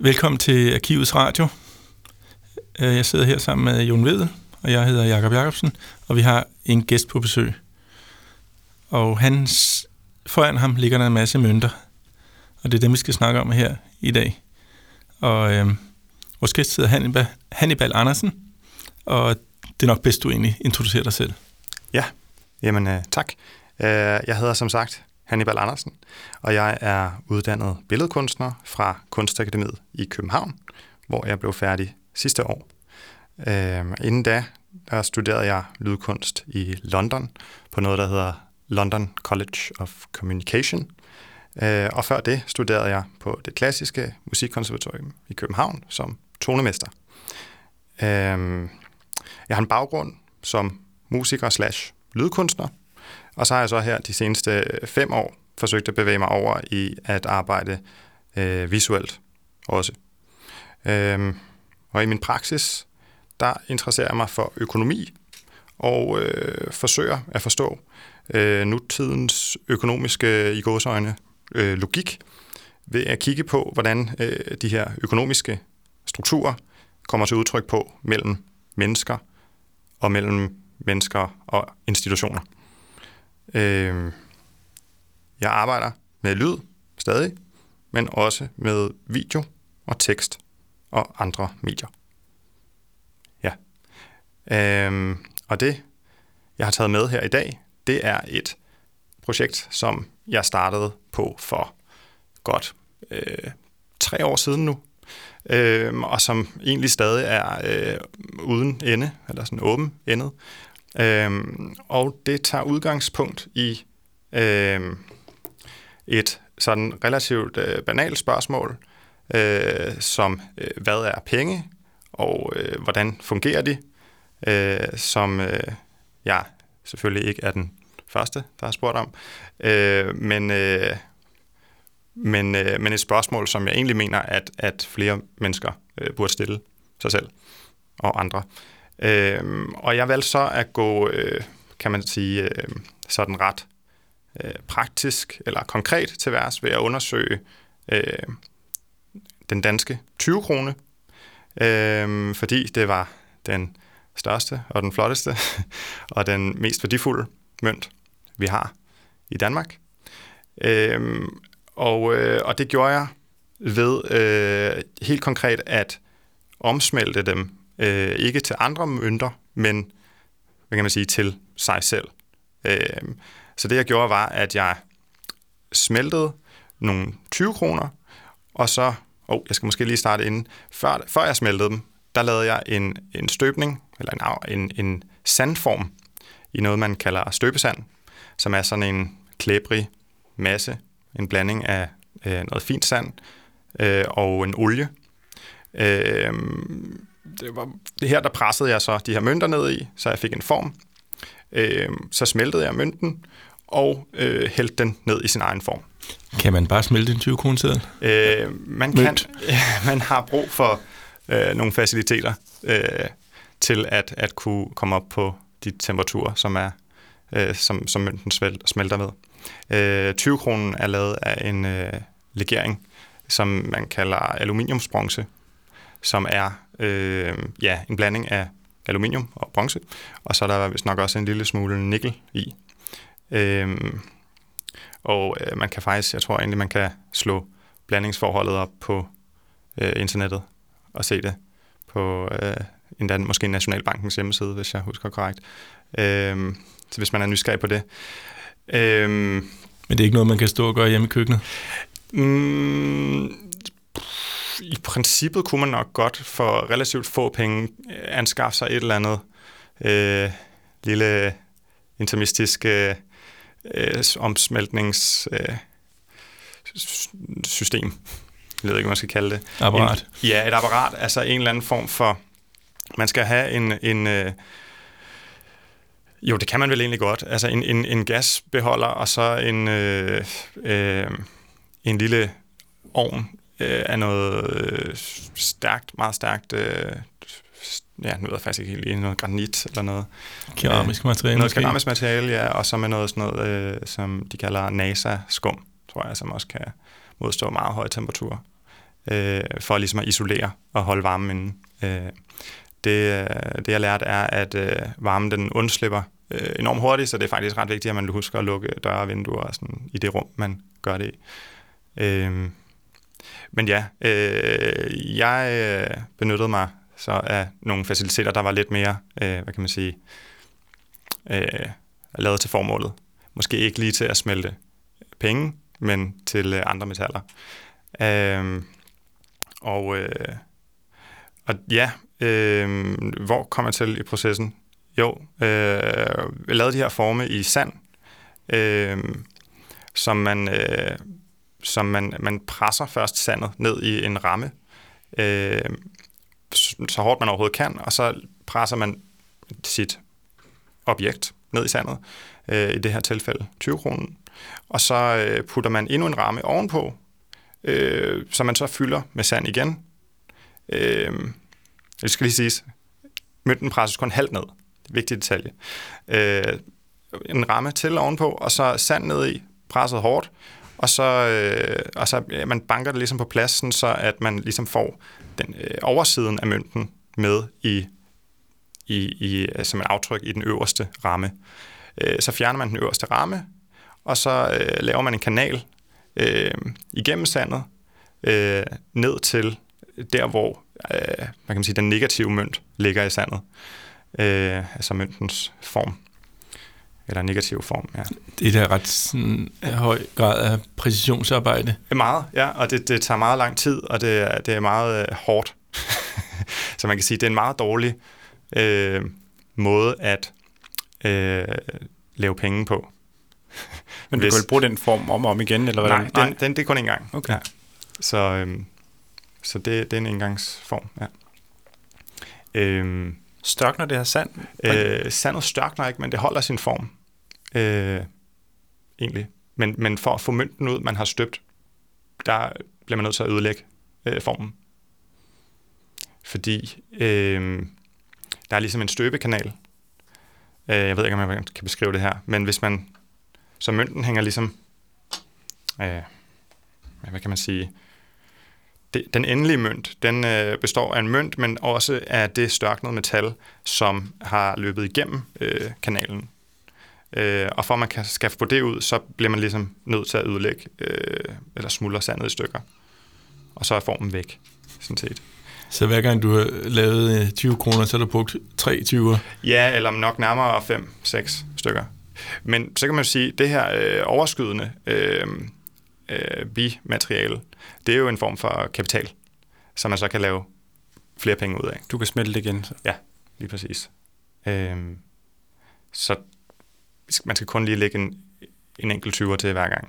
Velkommen til Arkivets Radio. Øh, jeg sidder her sammen med Jon Vedel, og jeg hedder Jakob Jacobsen, og vi har en gæst på besøg. Og hans, foran ham ligger der en masse mønter, og det er dem, vi skal snakke om her i dag. Og øh, vores gæst hedder Hannibal, Hannibal Andersen, og det er nok bedst, du egentlig introducerer dig selv. Ja, jamen øh, tak. Øh, jeg hedder som sagt Hannibal Andersen, og jeg er uddannet billedkunstner fra Kunstakademiet i København, hvor jeg blev færdig sidste år. Øh, inden da, der studerede jeg lydkunst i London på noget, der hedder London College of Communication. Øh, og før det studerede jeg på det klassiske musikkonservatorium i København som tonemester. Øh, jeg har en baggrund som musiker slash lydkunstner, og så har jeg så her de seneste øh, fem år forsøgt at bevæge mig over i at arbejde øh, visuelt også. Øhm, og i min praksis, der interesserer jeg mig for økonomi og øh, forsøger at forstå øh, nutidens økonomiske i gåsøjne øh, logik ved at kigge på, hvordan øh, de her økonomiske strukturer kommer til udtryk på mellem mennesker og mellem mennesker og institutioner. Øh, jeg arbejder med lyd stadig, men også med video og tekst og andre medier. Ja. Øh, og det, jeg har taget med her i dag, det er et projekt, som jeg startede på for godt øh, tre år siden nu, øh, og som egentlig stadig er øh, uden ende, eller sådan åben endet. Øh, og det tager udgangspunkt i øhm, et sådan relativt øh, banalt spørgsmål, øh, som øh, hvad er penge, og øh, hvordan fungerer de, øh, som øh, jeg selvfølgelig ikke er den første, der har spurgt om, øh, men, øh, men, øh, men et spørgsmål, som jeg egentlig mener, at, at flere mennesker øh, burde stille sig selv og andre. Øh, og jeg valgte så at gå, øh, kan man sige, øh, sådan ret øh, praktisk eller konkret til værs ved at undersøge øh, den danske 20 krone, øh, fordi det var den største og den flotteste og den mest værdifulde mønt, vi har i Danmark. Øh, og, øh, og det gjorde jeg ved øh, helt konkret at omsmelte dem, øh, ikke til andre mønter, men hvad kan man sige, til sig selv. Øh, så det jeg gjorde var, at jeg smeltede nogle 20 kroner, og så, oh, jeg skal måske lige starte inden, før, før jeg smeltede dem, der lavede jeg en, en støbning, eller en, en, en sandform, i noget, man kalder støbesand, som er sådan en klæbrig masse, en blanding af øh, noget fint sand øh, og en olie. Øh, det var det her, der pressede jeg så de her mønter ned i, så jeg fik en form. Øh, så smeltede jeg mønten, og øh, hældte den ned i sin egen form. Kan man bare smelte en 20 kroneseddel? Øh, man, kan, man har brug for øh, nogle faciliteter øh, til at, at kunne komme op på de temperaturer, som er øh, som, som mønten smelter med. Øh, 20 kronen er lavet af en øh, legering, som man kalder aluminiumsbronze, som er øh, ja, en blanding af aluminium og bronze, og så er der vist nok også en lille smule nikkel i. Øhm, og øh, man kan faktisk, jeg tror egentlig, man kan slå blandingsforholdet op på øh, internettet og se det på øh, endda måske Nationalbankens hjemmeside, hvis jeg husker korrekt. Øhm, så hvis man er nysgerrig på det. Øhm, Men det er ikke noget, man kan stå og gøre hjemme i køkkenet? Mm, I princippet kunne man nok godt for relativt få penge anskaffe sig et eller andet øh, lille intermistisk øh, øh, omsmeltningssystem. Øh, system. jeg ved ikke, hvad man skal kalde det. Apparat. En, ja, et apparat, altså en eller anden form for... Man skal have en... en øh, jo, det kan man vel egentlig godt. Altså en, en, en gasbeholder, og så en, øh, øh, en lille ovn øh, af noget øh, stærkt, meget stærkt øh, ja, nu ved jeg faktisk ikke helt lige, noget granit eller noget. Keramisk materiale. Noget keramisk materiale, ja, og så med noget sådan noget, øh, som de kalder NASA-skum, tror jeg, som også kan modstå meget høje temperaturer. øh, for ligesom at isolere og holde varmen inde. Øh, det, det jeg lærte er, at øh, varmen den undslipper øh, enormt hurtigt, så det er faktisk ret vigtigt, at man husker at lukke døre og vinduer og sådan, i det rum, man gør det i. Øh, men ja, øh, jeg øh, benyttede mig så af nogle faciliteter, der var lidt mere, øh, hvad kan man sige, øh, lavet til formålet. Måske ikke lige til at smelte penge, men til øh, andre metaller. Øh, og, øh, og ja, øh, hvor kom jeg til i processen? Jo, øh, jeg lavede de her forme i sand, øh, som man, øh, som man, man presser først sandet ned i en ramme, øh, så hårdt man overhovedet kan, og så presser man sit objekt ned i sandet, øh, i det her tilfælde 20 kronen, og så øh, putter man endnu en ramme ovenpå, øh, som man så fylder med sand igen. Øh, det skal lige siges, mønten presses kun halvt ned. Det er vigtig detalje. Øh, en ramme til ovenpå, og så sand ned i, presset hårdt, og så, øh, og så ja, man banker det ligesom på pladsen, så at man ligesom får den øh, oversiden af mønten med i, i, i øh, som et aftryk i den øverste ramme. Øh, så fjerner man den øverste ramme, og så øh, laver man en kanal øh, igennem sandet øh, ned til der, hvor øh, man kan sige, den negative mønt ligger i sandet. Øh, altså møntens form. Eller negativ form, ja. Det er da ret sådan, høj grad af præcisionsarbejde. Meget, ja, og det, det tager meget lang tid, og det, er, det er meget øh, hårdt. Så man kan sige, det er en meget dårlig øh, måde at øh, lave penge på. Men du Hvis, kan vel bruge den form om og om igen, eller hvad? Nej, den, den, det er kun en gang. Okay. Ja. Så, øhm, så det, det er en engangsform, ja. Øhm, størkner det her sand? Øh, sandet størkner ikke, men det holder sin form. Øh, egentlig. Men, men for at få mønten ud, man har støbt, der bliver man nødt til at ødelægge øh, formen. Fordi øh, der er ligesom en støbekanal. Øh, jeg ved ikke, om jeg kan beskrive det her, men hvis man... Så mønten hænger ligesom... Øh, hvad kan man sige? Det, den endelige mønt, den øh, består af en mønt, men også af det størknede metal, som har løbet igennem øh, kanalen. Øh, og for at man kan skaffe på det ud, så bliver man ligesom nødt til at ødelægge øh, eller smuldre sandet i stykker. Og så er formen væk, sådan set. Så hver gang du har lavet 20 øh, kroner, så har du brugt 3 20'er? Ja, eller nok nærmere 5-6 stykker. Men så kan man jo sige, at det her øh, overskydende øh, øh, bimateriale, det er jo en form for kapital, som man så kan lave flere penge ud af. Du kan smelte det igen. Så. Ja, lige præcis. Øh, så man skal kun lige lægge en, en enkelt 20'er til hver gang,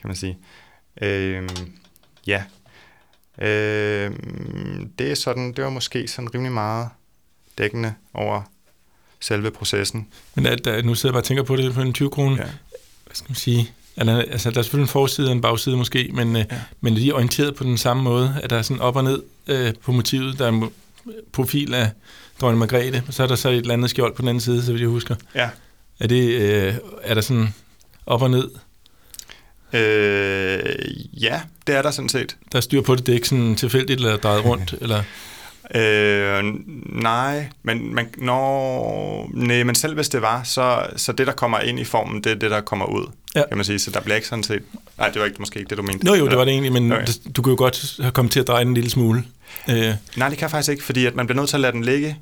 kan man sige. Øh, ja, Øh, det er sådan, det var måske sådan rimelig meget dækkende over selve processen. Men at, at nu sidder jeg bare og tænker på det på en 20 kroner. Ja. Hvad skal man sige? Altså, der er selvfølgelig en forside og en bagside måske, men, øh, ja. men de er orienteret på den samme måde, at der er sådan op og ned øh, på motivet. Der er profil af dronning Margrethe, og så er der så et eller andet skjold på den anden side, så vidt jeg husker. Ja. Er, det, øh, er der sådan op og ned Øh, ja, det er der sådan set. Der er styr på det, det er ikke sådan tilfældigt eller drejet rundt? eller? Øh, nej, men, man, når, nej, men selv hvis det var, så, så det, der kommer ind i formen, det er det, der kommer ud, ja. kan man sige. Så der bliver ikke sådan set... Nej, det var ikke måske ikke det, du mente. Nå jo, det var det egentlig, men okay. du kunne jo godt have kommet til at dreje den en lille smule. Øh. Nej, det kan faktisk ikke, fordi at man bliver nødt til at lade den ligge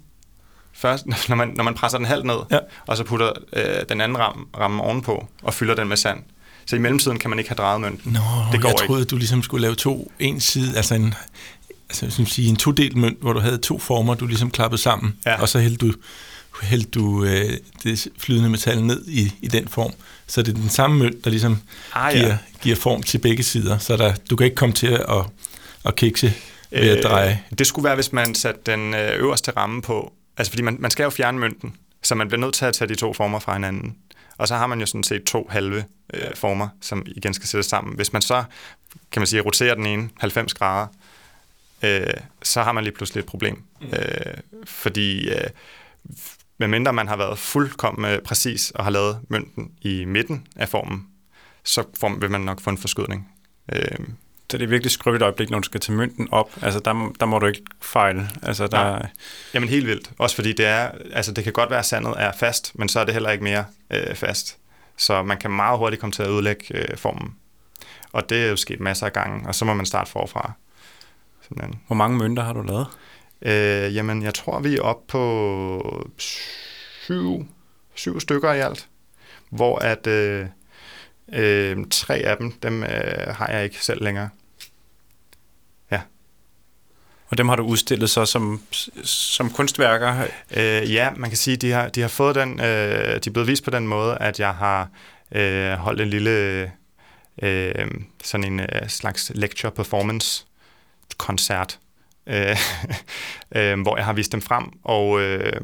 først, når man, når man presser den halvt ned, ja. og så putter øh, den anden ramme, ramme ovenpå og fylder den med sand. Så i mellemtiden kan man ikke have drejet mønten. Nå, det går jeg troede, ikke. du ligesom skulle lave to, en side, altså en, altså, som sige, en todelt mønt, hvor du havde to former, du ligesom klappede sammen, ja. og så hældte du, hældte du øh, det flydende metal ned i, i den form. Så det er den samme mønt, der ligesom ah, giver, ja. giver form til begge sider, så der, du kan ikke komme til at, at, at kikse ved at øh, dreje. Det skulle være, hvis man satte den øh, øverste ramme på, altså fordi man, man skal jo fjerne mønten, så man bliver nødt til at tage de to former fra hinanden. Og så har man jo sådan set to halve øh, former, som igen skal sættes sammen. Hvis man så, kan man sige, roterer den ene 90 grader, øh, så har man lige pludselig et problem. Mm. Øh, fordi øh, medmindre man har været fuldkommen øh, præcis og har lavet mønten i midten af formen, så får, vil man nok få en forskydning. Øh, Så det er virkelig skrøbeligt øjeblik, når du skal tage mønten op. Altså, der, der må du ikke fejle. Altså, der... Nej. Jamen helt vildt. Også fordi det er, altså det kan godt være, at sandet er fast, men så er det heller ikke mere øh, fast. Så man kan meget hurtigt komme til at ødelægge øh, formen. Og det er jo sket masser af gange, og så må man starte forfra. Simpelthen. Hvor mange mønter har du lavet? Øh, jamen, jeg tror, vi er oppe på syv, syv stykker i alt, hvor at øh, øh, tre af dem, dem øh, har jeg ikke selv længere. Ja. Og dem har du udstillet så som, som kunstværker? Øh, ja, man kan sige, de har, de har fået den, øh, de er blevet vist på den måde, at jeg har øh, holdt en lille øh, sådan en øh, slags lecture performance koncert, øh, øh, hvor jeg har vist dem frem og, øh,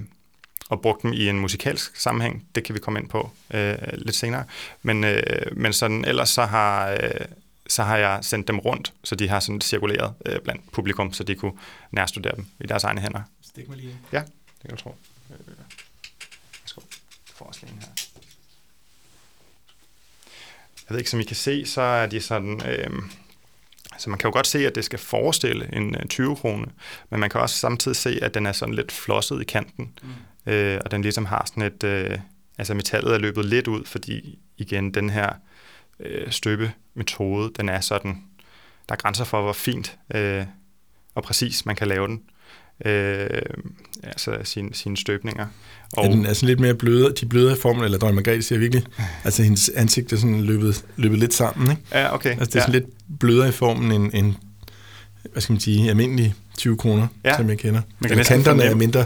og brugt dem i en musikalsk sammenhæng. Det kan vi komme ind på øh, lidt senere. Men, øh, men sådan, ellers så har, øh, så har jeg sendt dem rundt, så de har sådan cirkuleret øh, blandt publikum, så de kunne nærstudere dem i deres egne hænder. Stik mig lige ind. Ja, det kan du tro. Øh, værsgo. Du får også lige en her. Jeg ved ikke, som I kan se, så er de sådan... Øh, så man kan jo godt se, at det skal forestille en 20 øh, krone, men man kan også samtidig se, at den er sådan lidt flosset i kanten, mm. øh, og den ligesom har sådan et, øh, altså metallet er løbet lidt ud, fordi igen, den her øh, støbemetode, den er sådan, der er grænser for, hvor fint øh, og præcis man kan lave den øh, altså sine, sine støbninger. Og ja, den er sådan lidt mere bløde, de bløde former, eller dronning Margrethe siger virkelig, altså hendes ansigt er sådan løbet, løbet lidt sammen, ikke? Ja, okay. Altså det er ja. sådan lidt blødere i formen end, end hvad skal man sige, almindelige 20 kroner, ja. som jeg kender. Man kan kanterne er mindre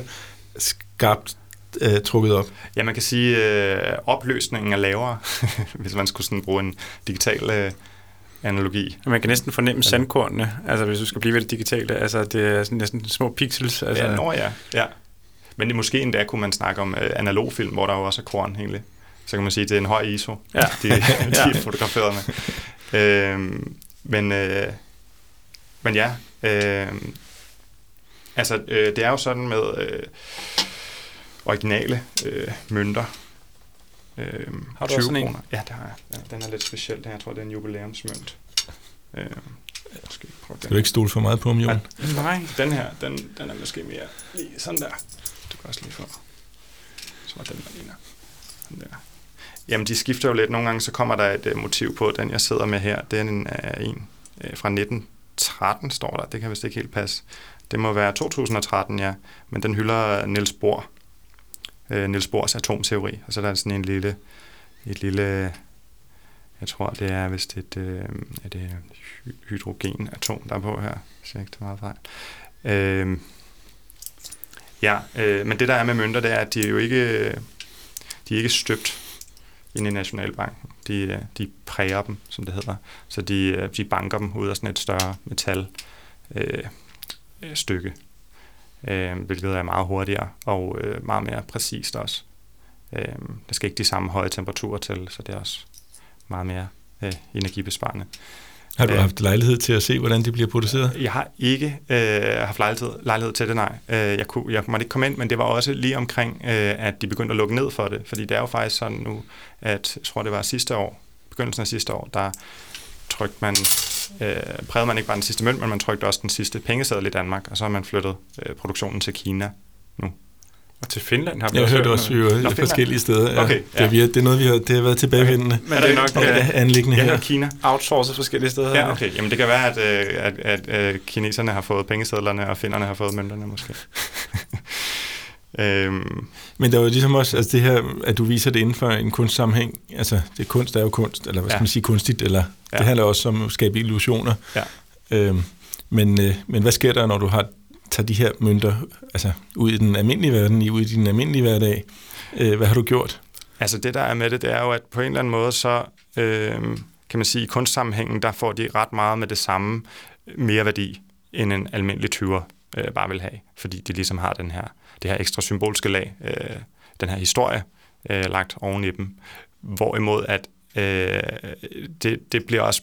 skarpt uh, trukket op. Ja, man kan sige, at uh, opløsningen er lavere, hvis man skulle sådan bruge en digital uh, analogi. Man kan næsten fornemme sandkornene, altså hvis du skal blive ved det digitale. Altså det er sådan næsten små pixels. Altså. Ja, nå ja. ja. Men det måske endda kunne man snakke om uh, analogfilm, hvor der jo også er korn egentlig. Så kan man sige, at det er en høj ISO, ja. de, de ja. er fotograferet med. øhm, men, øh, men ja, øh, altså øh, det er jo sådan med øh, originale øh, mønter, Øh, har du 20 også kroner. Ja, det har jeg. Ja, den er lidt speciel. Jeg tror, det er en jubilæumsmønt. Øh, skal, prøve skal du ikke stole for meget på om Jon? Nej, den her, den, den er måske mere lige sådan der. Du kan også lige få. Så var den der ligner. Sådan der. Jamen, de skifter jo lidt. Nogle gange så kommer der et uh, motiv på. Den, jeg sidder med her, det øh, er en, uh, en uh, fra 1913, står der. Det kan vist ikke helt passe. Det må være 2013, ja. Men den hylder Niels Bohr, øh, Niels Bohrs atomteori, og så er der sådan en lille, et lille, jeg tror det er vist et, øh, er det hydrogenatom, der er på her, hvis jeg ikke tager meget fejl. Øh, ja, øh, men det der er med mønter, det er, at de er jo ikke, de er ikke støbt inde i Nationalbanken. De, øh, de præger dem, som det hedder. Så de, øh, de banker dem ud af sådan et større metal øh, øh, stykke øh, hvilket er meget hurtigere og øh, meget mere præcist også. Øh, der skal ikke de samme høje temperaturer til, så det er også meget mere øh, energibesparende. Har du øh, haft lejlighed til at se, hvordan de bliver produceret? Jeg har ikke øh, haft lejlighed, lejlighed til det, nej. Øh, jeg, kunne, jeg måtte ikke komme ind, men det var også lige omkring, øh, at de begyndte at lukke ned for det. Fordi det er jo faktisk sådan nu, at jeg tror, det var sidste år, begyndelsen af sidste år, der trykte man øh, prægede man ikke bare den sidste mønt, men man trykte også den sidste pengeseddel i Danmark, og så har man flyttet øh, produktionen til Kina nu. Og til Finland har vi Jeg har hørt også jo Nå, forskellige steder. Ja. Okay, ja. Det, er, det er noget, vi har, det har været tilbagevendende. Okay. Men det er nok ja, anliggende her. Kina. Outsourcet forskellige steder. Ja, okay. Jamen det kan være, at, øh, at, at, at kineserne har fået pengesedlerne, og finderne har fået mønterne måske. Øhm. Men der er jo ligesom også altså det her, at du viser det inden for en kunstsammenhæng. Altså, det kunst er jo kunst, eller hvad skal ja. man sige, kunstigt, eller ja. det handler også om at skabe illusioner. Ja. Øhm, men, øh, men hvad sker der, når du har tager de her mønter altså, ud i den almindelige verden, ud i din almindelige hverdag? Øh, hvad har du gjort? Altså det, der er med det, det er jo, at på en eller anden måde, så øh, kan man sige, i kunstsammenhængen, der får de ret meget med det samme mere værdi, end en almindelig tyver øh, bare vil have, fordi de ligesom har den her det her ekstra symbolske lag, øh, den her historie, øh, lagt oven i dem. Hvorimod at øh, det, det bliver også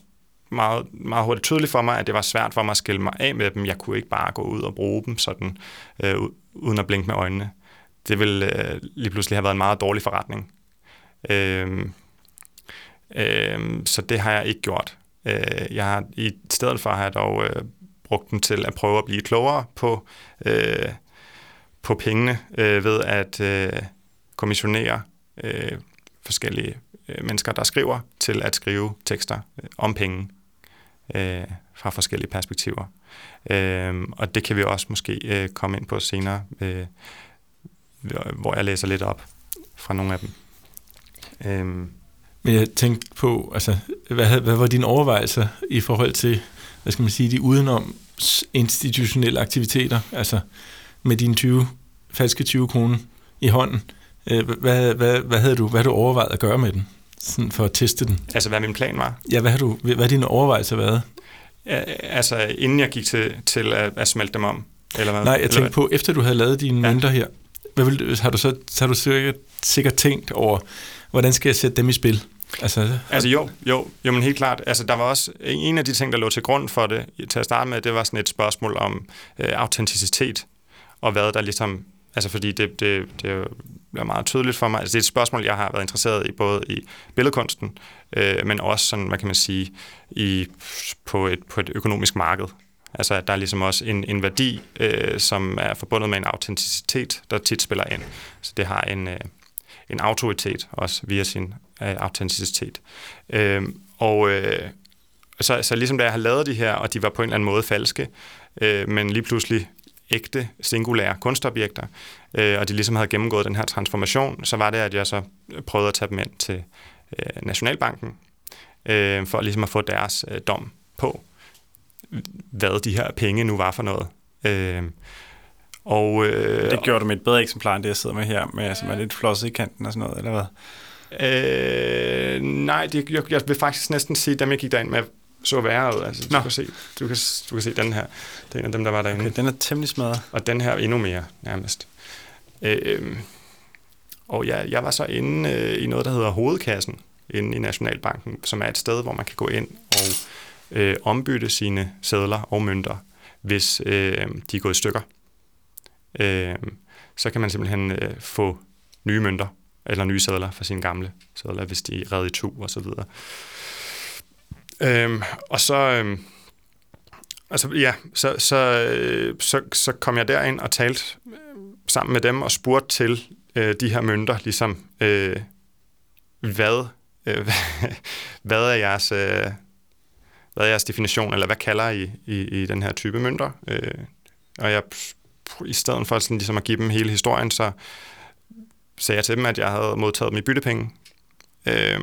meget, meget hurtigt tydeligt for mig, at det var svært for mig at skille mig af med dem. Jeg kunne ikke bare gå ud og bruge dem sådan, øh, uden at blinke med øjnene. Det ville øh, lige pludselig have været en meget dårlig forretning. Øh, øh, så det har jeg ikke gjort. Øh, jeg har i stedet for har jeg dog øh, brugt dem til at prøve at blive klogere på, øh, på pengene øh, ved at øh, kommissionere øh, forskellige øh, mennesker, der skriver, til at skrive tekster øh, om penge øh, fra forskellige perspektiver. Øh, og det kan vi også måske øh, komme ind på senere, øh, hvor jeg læser lidt op fra nogle af dem. Øh, Men jeg tænkte på, altså, hvad, hvad var dine overvejelser i forhold til, hvad skal man sige, de udenom institutionelle aktiviteter, altså med dine 20, falske 20 kroner i hånden? Øh, hvad, hvad, hvad, havde du, hvad havde du overvejet at gøre med den, sådan for at teste den? Altså, hvad min plan var? Ja, hvad har du, hvad har dine overvejelser været? Altså, inden jeg gik til, til at, at smelte dem om? Eller hvad? Nej, jeg tænkte på, efter du havde lavet dine ja. mønter her, hvad vil, har du så har du sikkert, sikkert tænkt over, hvordan skal jeg sætte dem i spil? Altså, altså jo, jo, jo, men helt klart. Altså, der var også en af de ting, der lå til grund for det, til at starte med, det var sådan et spørgsmål om øh, autenticitet, og hvad der ligesom Altså fordi det, det, det bliver meget tydeligt for mig. Altså det er et spørgsmål, jeg har været interesseret i, både i billedkunsten, øh, men også sådan, hvad kan man sige, i, på, et, på et økonomisk marked. Altså at der er ligesom også en, en værdi, øh, som er forbundet med en autenticitet, der tit spiller ind. Så det har en, øh, en autoritet også via sin øh, autenticitet. Øh, og øh, så, så ligesom da jeg har lavet de her, og de var på en eller anden måde falske, øh, men lige pludselig ægte, singulære kunstobjekter, øh, og de ligesom havde gennemgået den her transformation, så var det, at jeg så prøvede at tage dem ind til øh, Nationalbanken, øh, for ligesom at få deres øh, dom på, hvad de her penge nu var for noget. Øh, og, øh, det gjorde du med et bedre eksemplar, end det, jeg sidder med her, med, som er lidt flosset i kanten og sådan noget, eller hvad? Øh, nej, det, jeg, jeg vil faktisk næsten sige, at dem jeg gik derind med, så værre ud. Altså, du, kan se, du, kan, du kan se den her. Det er en af dem, der var derinde. Okay, den er temmelig smadret. Og den her endnu mere, nærmest. Øh, og ja, jeg var så inde øh, i noget, der hedder Hovedkassen, inde i Nationalbanken, som er et sted, hvor man kan gå ind og øh, ombytte sine sædler og mønter, hvis øh, de er gået i stykker. Øh, så kan man simpelthen øh, få nye mønter, eller nye sædler for sine gamle sædler, hvis de er reddet i to og så videre. Øhm, og så, øhm, altså, ja, så, så, øh, så, så kom jeg derind og talte øh, sammen med dem og spurgte til øh, de her mønter, ligesom, øh, hvad, øh, hvad er jeres... Øh, hvad er jeres definition, eller hvad kalder I i, i den her type mønter? Øh, og jeg, i stedet for sådan, ligesom at give dem hele historien, så sagde jeg til dem, at jeg havde modtaget dem i byttepenge. Øh,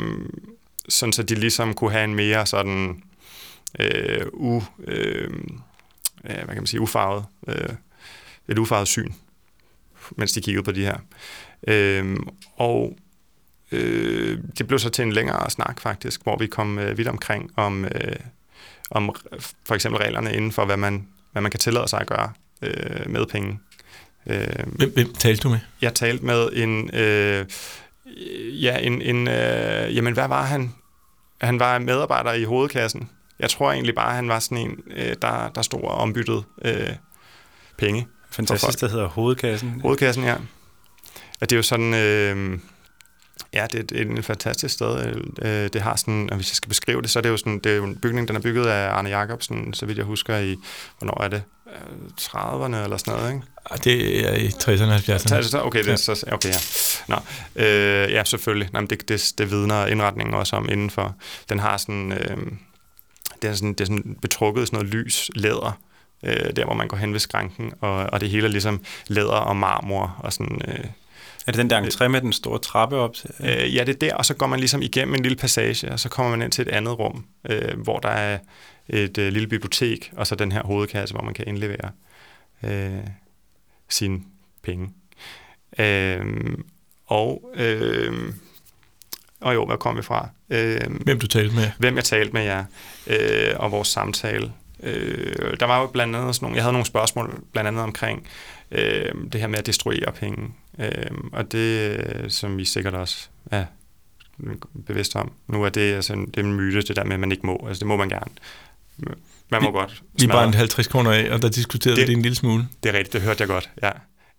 sådan så de ligesom kunne have en mere sådan øh, u, øh, hvad kan man sige, ufarvet, øh, et ufarvet syn, mens de kiggede på de her. Øh, og øh, det blev så til en længere snak faktisk, hvor vi kom øh, vidt omkring om, øh, om for eksempel reglerne inden for, hvad man, hvad man kan tillade sig at gøre øh, med penge. Øh, hvem, hvem talte du med? Jeg talte med en... Øh, ja, en, en øh, jamen hvad var han? Han var medarbejder i hovedklassen. Jeg tror egentlig bare, han var sådan en, øh, der, der stod og ombyttede øh, penge. Fantastisk, det hedder hovedkassen. Hovedkassen, ja. Og det er jo sådan... Øh, Ja, det, er en fantastisk sted. Øh, det har sådan, og hvis jeg skal beskrive det, så er det jo sådan, det er jo en bygning, den er bygget af Arne Jacobsen, så vidt jeg husker i, hvornår er det? 30'erne eller sådan noget, ikke? Det er i 60'erne og 70'erne. Okay, det er så, okay, ja. Nå, øh, ja, selvfølgelig. Nå, det, det, det vidner indretningen også om indenfor. Den har sådan, øh, det er sådan, det er sådan betrukket sådan noget lys læder, øh, der hvor man går hen ved skranken, og, og det hele er ligesom læder og marmor og sådan... Øh, er det den der entré med den store trappe op? Til? Øh, ja, det er der, og så går man ligesom igennem en lille passage, og så kommer man ind til et andet rum, øh, hvor der er et øh, lille bibliotek, og så den her hovedkasse, hvor man kan indlevere øh, sine penge. Øh, og, øh, og jo, hvad kom vi fra? Øh, hvem du talte med? Hvem jeg talte med, ja. Øh, og vores samtale. Øh, der var jo blandt andet sådan nogle, jeg havde nogle spørgsmål, blandt andet omkring øh, det her med at destruere penge. Øh, og det, som vi sikkert også er bevidst om. Nu er det, altså, det er en myte, det der med, at man ikke må. Altså, det må man gerne. Man må vi, godt Vi bare en 50 kroner af, og der diskuterede det, vi det en lille smule. Det er rigtigt, det hørte jeg godt, ja.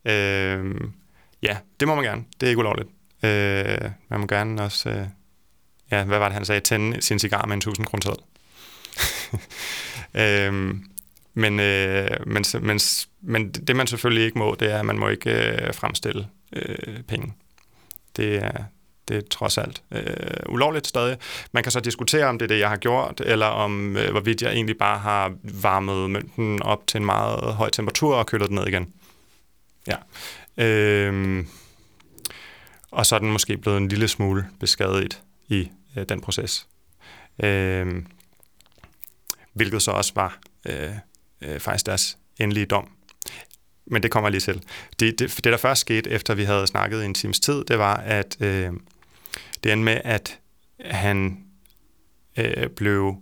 Øh, ja, det må man gerne. Det er ikke ulovligt. Øh, man må gerne også... Øh, ja, hvad var det, han sagde? Tænde sin cigar med en 1000 kroner øhm, men, øh, men, men, men det man selvfølgelig ikke må, det er, at man må ikke øh, fremstille øh, penge. Det er, det er trods alt øh, ulovligt stadig. Man kan så diskutere, om det er det, jeg har gjort, eller om øh, hvorvidt jeg egentlig bare har varmet mønten op til en meget høj temperatur og kølet den ned igen. Ja. Øh, og så er den måske blevet en lille smule beskadiget i øh, den proces. Øh, hvilket så også var øh, øh, faktisk deres endelige dom. Men det kommer lige til. Det, det, det, der først skete, efter vi havde snakket i en times tid, det var, at øh, det endte med, at han øh, blev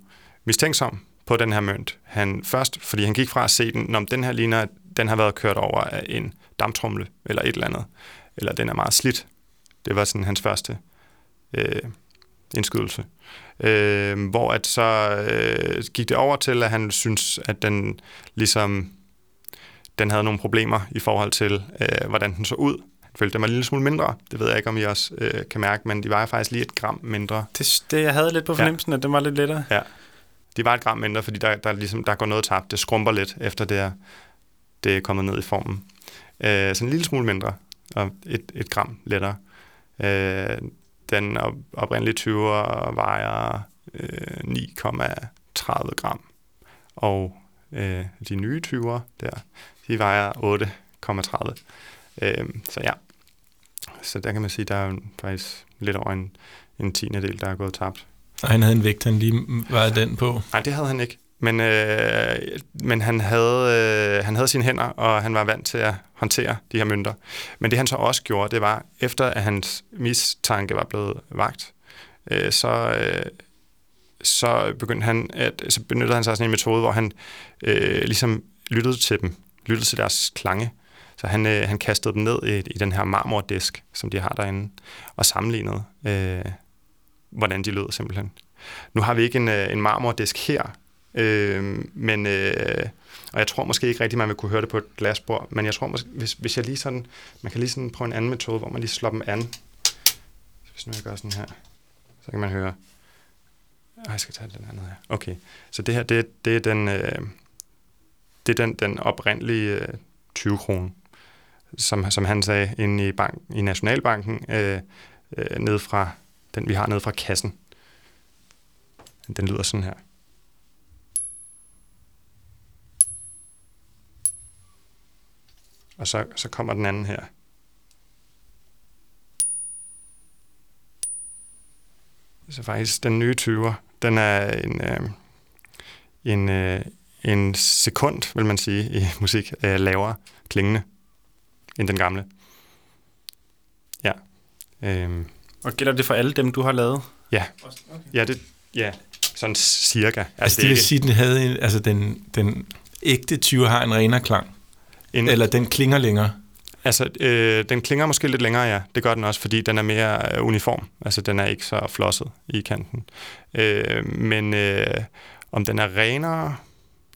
mistænksom på den her mønt. Han først, fordi han gik fra at se den, når den her ligner, den har været kørt over af en damptrumle eller et eller andet, eller den er meget slidt. Det var sådan hans første øh, indskydelse. Øh, hvor at så øh, gik det over til, at han synes, at den ligesom den havde nogle problemer i forhold til, øh, hvordan den så ud. Følte, var en lille smule mindre. Det ved jeg ikke, om I også øh, kan mærke, men de var faktisk lige et gram mindre. Det, det jeg havde lidt på fornemmelsen, ja. at den var lidt lettere. Ja, de var et gram mindre, fordi der, der, ligesom, der går noget tabt. Det skrumper lidt, efter det er, det er kommet ned i formen. Øh, så en lille smule mindre, og et, et gram lettere. Øh, den oprindelige 20'er vejer øh, 9,30 gram, og øh, de nye 20'er der, de vejer 8,30. Øh, så ja, så der kan man sige, der er faktisk lidt over en, en tiende del, der er gået tabt. Og han havde en vægt, han lige var den på? Nej, det havde han ikke. Men, øh, men han, havde, øh, han havde sine hænder, og han var vant til at håndtere de her mønter. Men det han så også gjorde, det var, efter at hans mistanke var blevet vagt, øh, så, øh, så begyndte han at, så benyttede han sig af sådan en metode, hvor han øh, ligesom lyttede til dem, lyttede til deres klange. Så han, øh, han kastede dem ned i, i den her marmordisk, som de har derinde, og sammenlignede, øh, hvordan de lød simpelthen. Nu har vi ikke en, øh, en marmordisk her, Øh, men, øh, og jeg tror måske ikke rigtigt, man vil kunne høre det på et glasbord, men jeg tror måske, hvis, hvis jeg lige sådan, man kan lige sådan prøve en anden metode, hvor man lige slår dem an. Hvis nu jeg gør sådan her, så kan man høre. Ej, jeg skal tage den anden her. Okay, så det her, det, det er den, øh, det er den, den oprindelige øh, 20 kroner, som, som han sagde inde i, bank, i Nationalbanken, øh, øh, ned fra, den vi har ned fra kassen. Den lyder sådan her. Og så, så kommer den anden her. Så faktisk den nye 20'er, den er en, øh, en, øh, en sekund, vil man sige, i musik, øh, lavere klingende end den gamle. Ja. Øhm. Og gælder det for alle dem, du har lavet? Ja. Okay. Ja, det, ja, sådan cirka. Altså, altså det, det vil sige, den havde en, altså den, den ægte 20 har en renere klang. En, Eller den klinger længere? Altså, øh, den klinger måske lidt længere, ja. Det gør den også, fordi den er mere øh, uniform. Altså, den er ikke så flosset i kanten. Øh, men øh, om den er renere,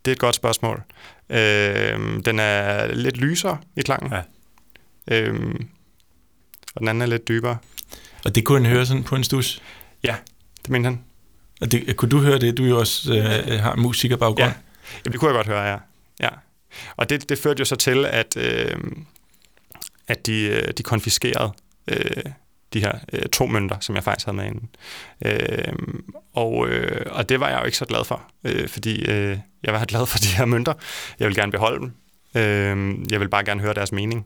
det er et godt spørgsmål. Øh, den er lidt lysere i klangen. Ja. Øh, og den anden er lidt dybere. Og det kunne han høre sådan på en stus? Ja, det mener han. Og det, kunne du høre det? Du jo også øh, har musikerbaggrund. Ja, Jamen, det kunne jeg godt høre, ja. ja. Og det, det førte jo så til, at, øh, at de, øh, de konfiskerede øh, de her øh, to mønter, som jeg faktisk havde med inden. Øh, og, øh, og det var jeg jo ikke så glad for, øh, fordi øh, jeg var glad for de her mønter. Jeg vil gerne beholde dem. Øh, jeg vil bare gerne høre deres mening.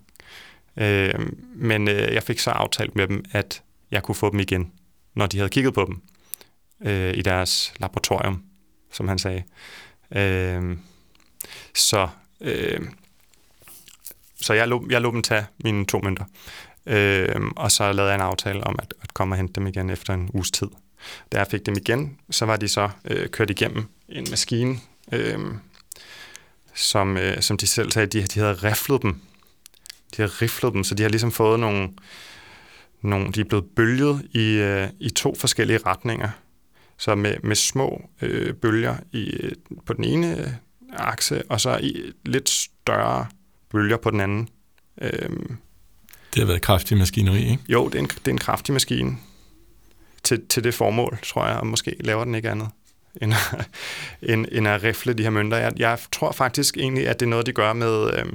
Øh, men øh, jeg fik så aftalt med dem, at jeg kunne få dem igen, når de havde kigget på dem øh, i deres laboratorium, som han sagde. Øh, så Øh, så jeg lå, jeg lå dem tage mine to mønter. Øh, og så lavede jeg en aftale om at, at komme og hente dem igen efter en uges tid. Da jeg fik dem igen, så var de så øh, kørt igennem en maskine, øh, som, øh, som de selv sagde, de, de havde riflet dem. De havde riflet dem, så de har ligesom fået nogle, nogle de er blevet bølget i, øh, i to forskellige retninger. Så med, med små øh, bølger i, på den ene akse, og så i lidt større bølger på den anden. Øhm, det har været kraftig maskineri, ikke? Jo, det er en, det er en kraftig maskine til, til det formål, tror jeg, og måske laver den ikke andet. end, end, end at rifle de her mønter. Jeg, jeg tror faktisk egentlig, at det er noget, de gør med, øh,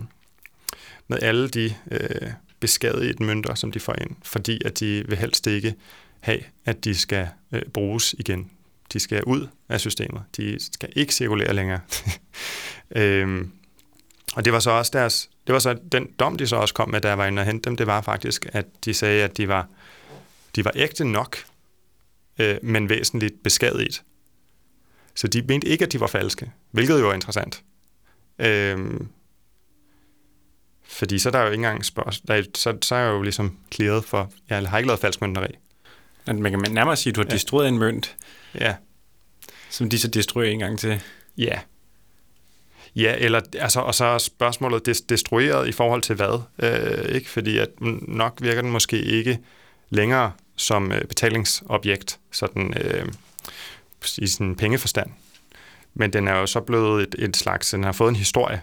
med alle de øh, beskadigede mønter, som de får ind, fordi at de vil helst ikke have, at de skal øh, bruges igen. De skal ud af systemet. De skal ikke cirkulere længere. øhm, og det var så også deres, det var så den dom, de så også kom med, da jeg var inde og hente dem, det var faktisk, at de sagde, at de var, de var ægte nok, øh, men væsentligt beskadiget. Så de mente ikke, at de var falske, hvilket jo er interessant. Øhm, fordi så er der jo ikke engang spørgsmål, så, så er jeg jo ligesom clearet for, jeg har ikke lavet falsk mønteri. Man kan nærmere sige, at du har ja. destrueret en mønt, Ja, som de så destruerer en gang til. ja. Ja, eller, altså, og så er spørgsmålet des- destrueret i forhold til hvad? Øh, ikke? Fordi at nok virker den måske ikke længere som øh, betalingsobjekt, sådan, øh, i sin pengeforstand. Men den er jo så blevet et, et slags, den har fået en historie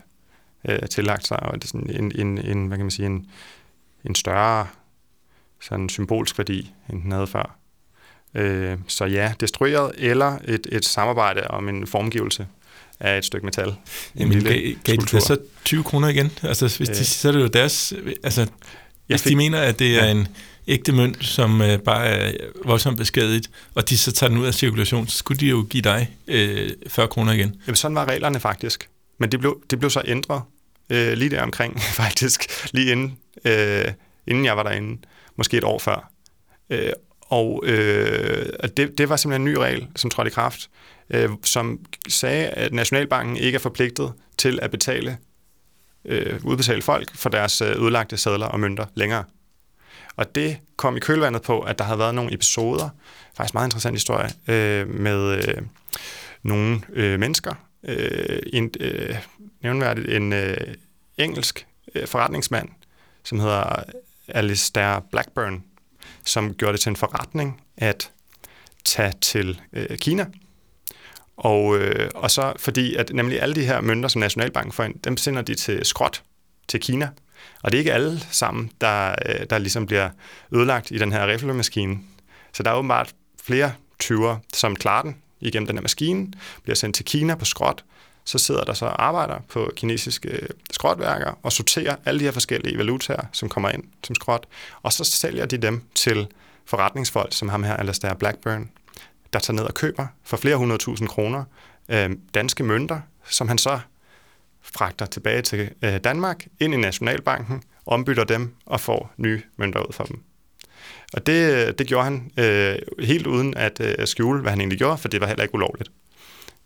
øh, tillagt sig, og det er sådan en, en, en, hvad kan man sige, en, en større sådan symbolsk værdi, end den havde før. Øh, så ja, destrueret eller et, et samarbejde om en formgivelse af et stykke metal. En Jamen, lille gav, gav de så 20 kroner igen? Altså, hvis de, Øh. så er det jo deres... Altså, Jeg hvis fik- de mener, at det er Ja. en ægte mønt, som øh, bare er voldsomt beskadiget, og de så tager den ud af cirkulation, så skulle de jo give dig øh, 40 kroner igen. Jamen, sådan var reglerne faktisk. Men det blev, det blev så ændret øh, lige der omkring, faktisk. Lige inden, øh, inden jeg var derinde. Måske et år før. Øh, og øh, og det, det var simpelthen en ny regel, som trådte i kraft, øh, som sagde, at Nationalbanken ikke er forpligtet til at betale øh, udbetale folk for deres øh, udlagte sædler og mønter længere. Og det kom i kølvandet på, at der havde været nogle episoder, faktisk meget interessant historie, øh, med øh, nogle øh, mennesker. Øh, en, øh, nævnværdigt en øh, engelsk øh, forretningsmand, som hedder Alistair Blackburn, som gjorde det til en forretning at tage til øh, Kina. Og, øh, og så fordi, at nemlig alle de her mønter, som Nationalbanken får ind, dem sender de til skrot til Kina. Og det er ikke alle sammen, der, øh, der ligesom bliver ødelagt i den her riflemaskine. Så der er åbenbart flere tyver, som klarer den igennem den her maskine, bliver sendt til Kina på skrot, så sidder der så arbejder på kinesiske øh, skrotværker og sorterer alle de her forskellige valutaer, som kommer ind som skrot, og så sælger de dem til forretningsfolk, som ham her, Alastair Blackburn, der tager ned og køber for flere hundredtusind kroner øh, danske mønter, som han så fragter tilbage til øh, Danmark, ind i Nationalbanken, ombytter dem og får nye mønter ud for dem. Og det, det gjorde han øh, helt uden at øh, skjule, hvad han egentlig gjorde, for det var heller ikke ulovligt.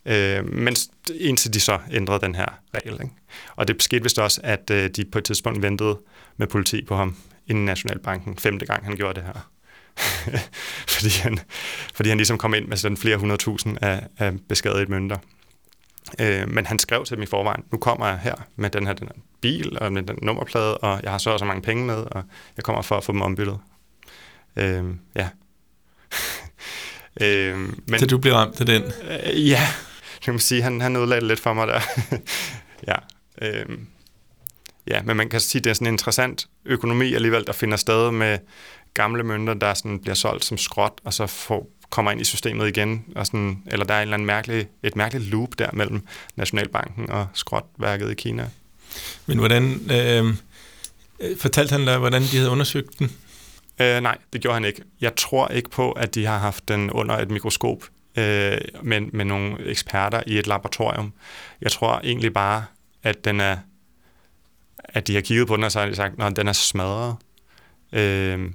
Øh, men indtil de så ændrede den her regel. Ikke? Og det skete vist også, at øh, de på et tidspunkt ventede med politi på ham inden Nationalbanken, femte gang han gjorde det her. fordi, han, fordi han ligesom kom ind med sådan flere hundredtusind af, af beskadigede mønter. Øh, men han skrev til dem i forvejen, nu kommer jeg her med den her, den her bil og med den nummerplade, og jeg har så og så mange penge med, og jeg kommer for at få dem ombyttet. Øh, ja. øh, men, Så du blev ramt af den. Øh, ja, det kan man sige. Han, han ødelagde lidt for mig der. ja. Øhm, ja, men man kan sige, at det er sådan en interessant økonomi alligevel, der finder sted med gamle mønter, der sådan bliver solgt som skrot, og så får, kommer ind i systemet igen. Og sådan, eller der er en eller anden mærkelig, et mærkeligt loop der mellem Nationalbanken og skrotværket i Kina. Men hvordan... Øh, øh, fortalte han dig, hvordan de havde undersøgt den? Øh, nej, det gjorde han ikke. Jeg tror ikke på, at de har haft den under et mikroskop øh, med, med nogle eksperter i et laboratorium. Jeg tror egentlig bare, at den er at de har kigget på den, og så har de sagt, at den er smadret. Øh,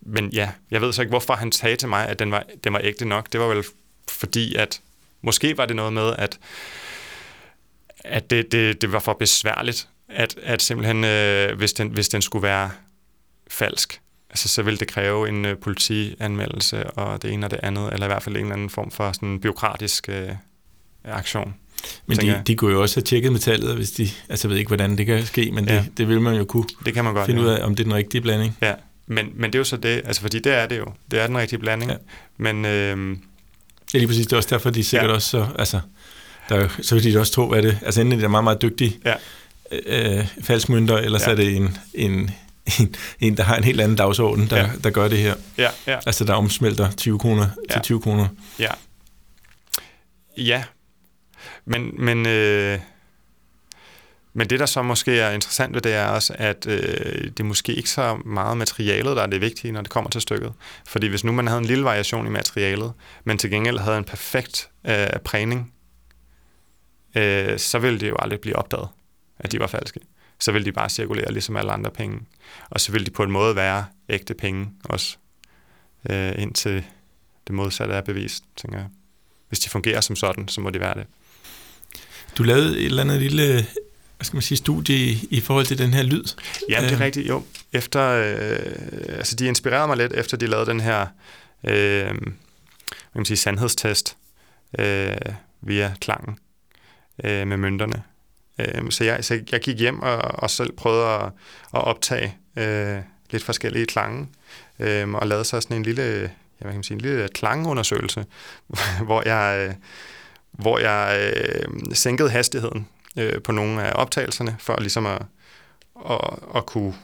men ja, jeg ved så ikke, hvorfor han sagde til mig, at den var, den var ægte nok. Det var vel fordi, at måske var det noget med, at, at det, det, det var for besværligt, at, at simpelthen, øh, hvis, den, hvis den skulle være falsk, altså, så ville det kræve en øh, politianmeldelse og det ene og det andet, eller i hvert fald en eller anden form for sådan byråkratisk øh, aktion. Men de, de kunne jo også have tjekket metallet, hvis de... Altså, jeg ved ikke, hvordan det kan ske, men Ja. det, det vil man jo kunne Det kan man godt. finde ja. ud af, om det er den rigtige blanding. Ja, men, men det er jo så det, altså fordi det er det jo. Det er den rigtige blanding. Ja. Men øh, Ja, lige præcis. Det er også derfor, de er sikkert Ja. også så... Altså, der er så vil de også tro, at det... Altså, enten er det meget, meget dygtige Ja. øh, falskmønter, eller så Ja. er det en, en, en, en, der har en helt anden dagsorden, der, Ja. der gør det her. ja, ja, Altså, der omsmelter 20 kroner Ja. til 20 kroner. ja. Ja, men, men, øh, men det, der så måske er interessant ved det, er også, at øh, det er måske ikke så meget materialet, der er det vigtige, når det kommer til stykket. Fordi hvis nu man havde en lille variation i materialet, men til gengæld havde en perfekt øh, prægning, øh, så ville det jo aldrig blive opdaget, at de var falske. Så ville de bare cirkulere ligesom alle andre penge. Og så ville de på en måde være ægte penge også, øh, indtil det modsatte er bevist, tænker jeg. Hvis de fungerer som sådan, så må de være det. Du lavede et eller andet lille hvad skal man sige, studie i, i forhold til den her lyd. Ja, det er øh. rigtigt, jo. Efter, øh, altså de inspirerede mig lidt, efter de lavede den her øh, hvad kan man sige, sandhedstest øh, via klangen øh, med mønterne. Øh, så, jeg, så jeg gik hjem og, og selv prøvede at, at optage øh, lidt forskellige klange, øh, og lavede så sådan en lille, ja, hvad kan man sige, en lille klangundersøgelse, hvor jeg, øh, hvor jeg øh, sænkede hastigheden øh, på nogle af optagelserne, for ligesom at, at, at kunne...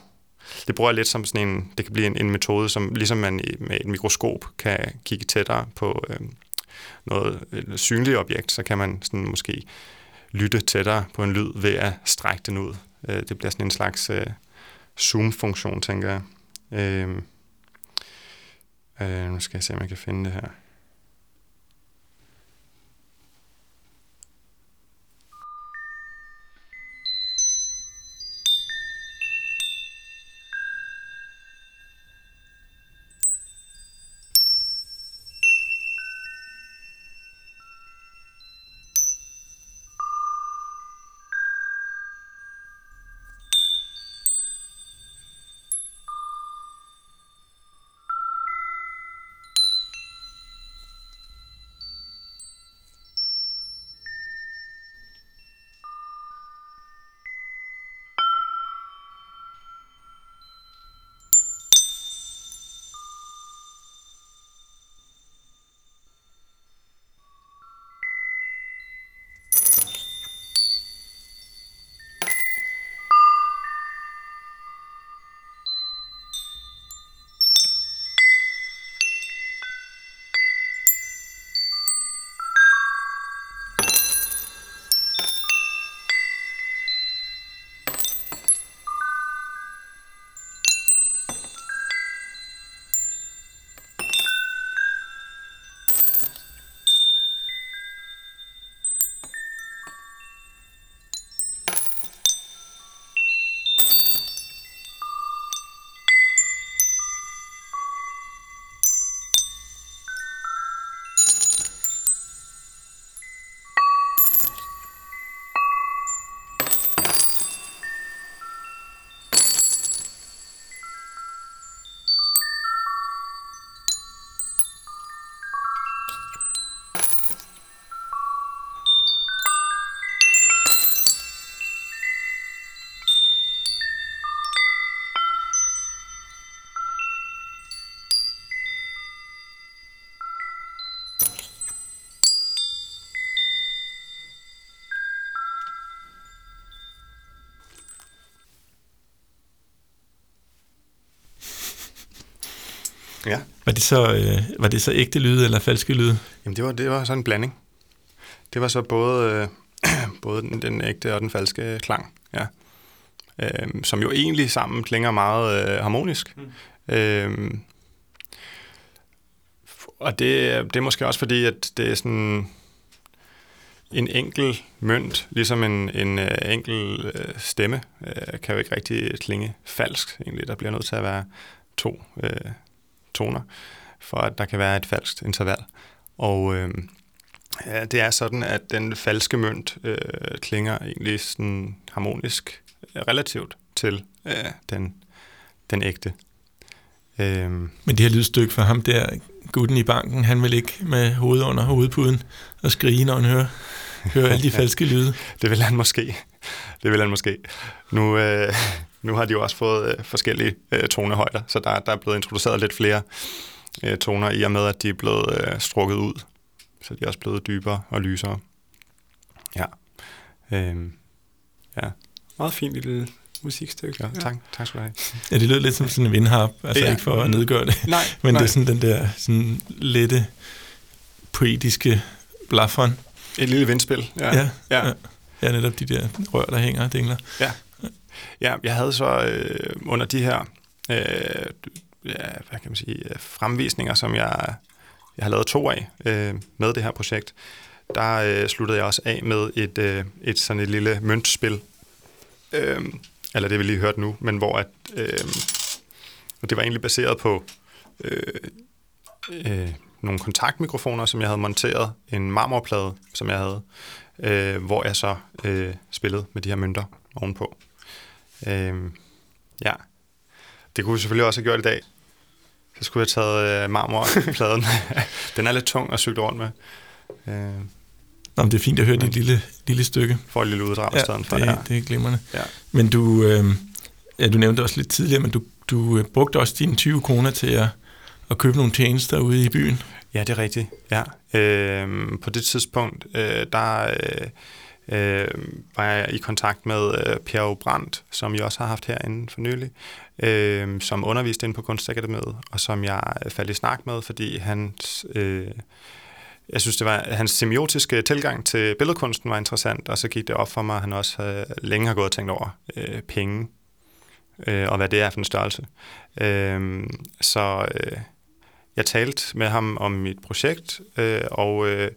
Det bruger jeg lidt som sådan en... Det kan blive en, en metode, som ligesom man med et mikroskop kan kigge tættere på øh, noget et synligt objekt, så kan man sådan måske lytte tættere på en lyd ved at strække den ud. Øh, det bliver sådan en slags øh, zoom-funktion, tænker jeg. Øh, øh, nu skal jeg se, om jeg kan finde det her. Ja. Var det så, øh, var det så ægte lyde eller falske lyde? Jamen det var, det var sådan en blanding. Det var så både, øh, både den, den ægte og den falske klang, ja. Øh, som jo egentlig sammen klinger meget øh, harmonisk. Mm. Øh, og det, det er måske også fordi, at det er sådan en enkel mønt, ligesom en, en uh, enkel uh, stemme, uh, kan jo ikke rigtig klinge falsk egentlig. Der bliver nødt til at være to, uh, toner, for at der kan være et falskt interval. Og øh, ja, det er sådan, at den falske mønt øh, klinger egentlig sådan harmonisk øh, relativt til øh, den, den ægte. Øh, Men det her lydstykke for ham der, gutten i banken, han vil ikke med hovedet under hovedpuden og skrige, når han hører, hører alle de falske lyde. det vil han måske. Det vil han måske. Nu, øh, nu har de jo også fået øh, forskellige øh, tonehøjder, så der, der er blevet introduceret lidt flere øh, toner, i og med, at de er blevet øh, strukket ud. Så de er også blevet dybere og lysere. Ja. Øhm, ja. Meget fint lille musikstykke. Ja, tak, tak skal du have. Ja, det lyder lidt som sådan en vindharp, altså ja. ikke for at nedgøre det, nej, men nej. det er sådan den der sådan lette poetiske blaffon. Et lille vindspil. Ja, ja. ja. ja netop de der rør, der hænger og dingler. Ja ja, jeg havde så øh, under de her øh, ja, hvad kan man sige, øh, fremvisninger, som jeg, jeg har lavet to af øh, med det her projekt, der øh, sluttede jeg også af med et, øh, et sådan et lille møntspil, øh, eller det vi lige hørt nu, men hvor at, øh, det var egentlig baseret på øh, øh, nogle kontaktmikrofoner, som jeg havde monteret, en marmorplade, som jeg havde, øh, hvor jeg så øh, spillede med de her mønter ovenpå. Øh, ja, det kunne vi selvfølgelig også have gjort i dag. Så skulle jeg have taget øh, marmorpladen. Den er lidt tung at cykle rundt med. Øh, Nå, men det er fint at høre dit lille, lille stykke. For et lille uddrag ja, stedet for. Det, ja. det er glimrende. Ja. Men du, øh, ja, du nævnte også lidt tidligere, men du, du øh, brugte også dine 20 kroner til at, at købe nogle tjenester ude i byen. Ja, det er rigtigt. Ja. Øh, på det tidspunkt, øh, der øh, øh, var jeg i kontakt med øh, Per Brandt, som jeg også har haft herinde for nylig, øh, som underviste inde på Kunstakademiet, og som jeg øh, faldt i snak med, fordi hans... Øh, jeg synes, det var hans semiotiske tilgang til billedkunsten var interessant, og så gik det op for mig, at han også havde, længe har gået og tænkt over øh, penge, øh, og hvad det er for en størrelse. Øh, så øh, jeg talte med ham om mit projekt, øh, og øh,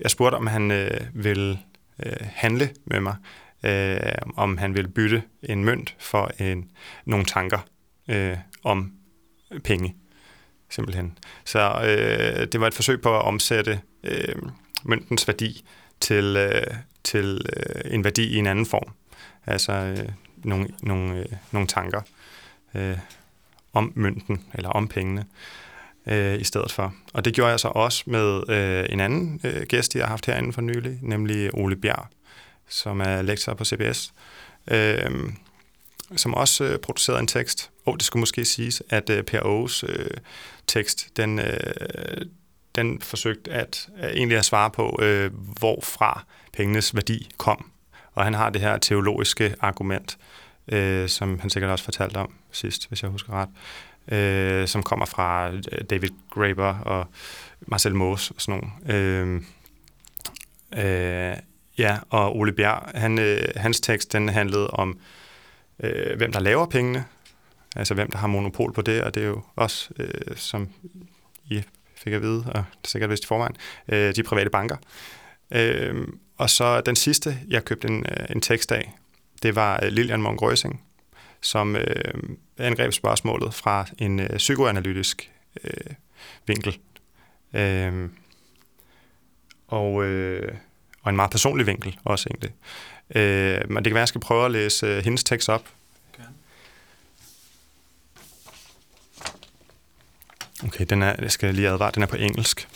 jeg spurgte, om han øh, ville øh, handle med mig, øh, om han ville bytte en mønt for en, nogle tanker øh, om penge simpelthen. Så øh, det var et forsøg på at omsætte øh, møntens værdi til, øh, til øh, en værdi i en anden form. Altså øh, nogle, nogle, øh, nogle tanker øh, om mønten eller om pengene øh, Øh, i stedet for. Og det gjorde jeg så også med øh, en anden øh, gæst, jeg har haft herinde for nylig, nemlig Ole Bjerg, som er lektor på CBS, øh, som også øh, producerede en tekst. Og oh, det skulle måske siges, at øh, Per Aarhus øh, tekst, den, øh, den forsøgte at, at egentlig at svare på, øh, hvorfra pengenes værdi kom. Og han har det her teologiske argument, øh, som han sikkert også fortalte om sidst, hvis jeg husker ret, øh, som kommer fra øh, David Graeber og Marcel Moos og sådan nogle. Øh, øh, ja, og Ole Bjerg, han, øh, hans tekst, den handlede om, øh, hvem der laver pengene, altså hvem der har monopol på det, og det er jo også, øh, som I fik at vide, og sikkert vist i forvejen, øh, de private banker. Øh, og så den sidste, jeg købte en, øh, en tekst af, det var øh, Lilian Mongrøsing, som øh, angreb spørgsmålet fra en øh, psykoanalytisk øh, vinkel. Øh, og, øh, og en meget personlig vinkel også egentlig. Øh, men det kan være, at jeg skal prøve at læse øh, hendes tekst op. Okay, den er, jeg skal lige advare, den er på engelsk.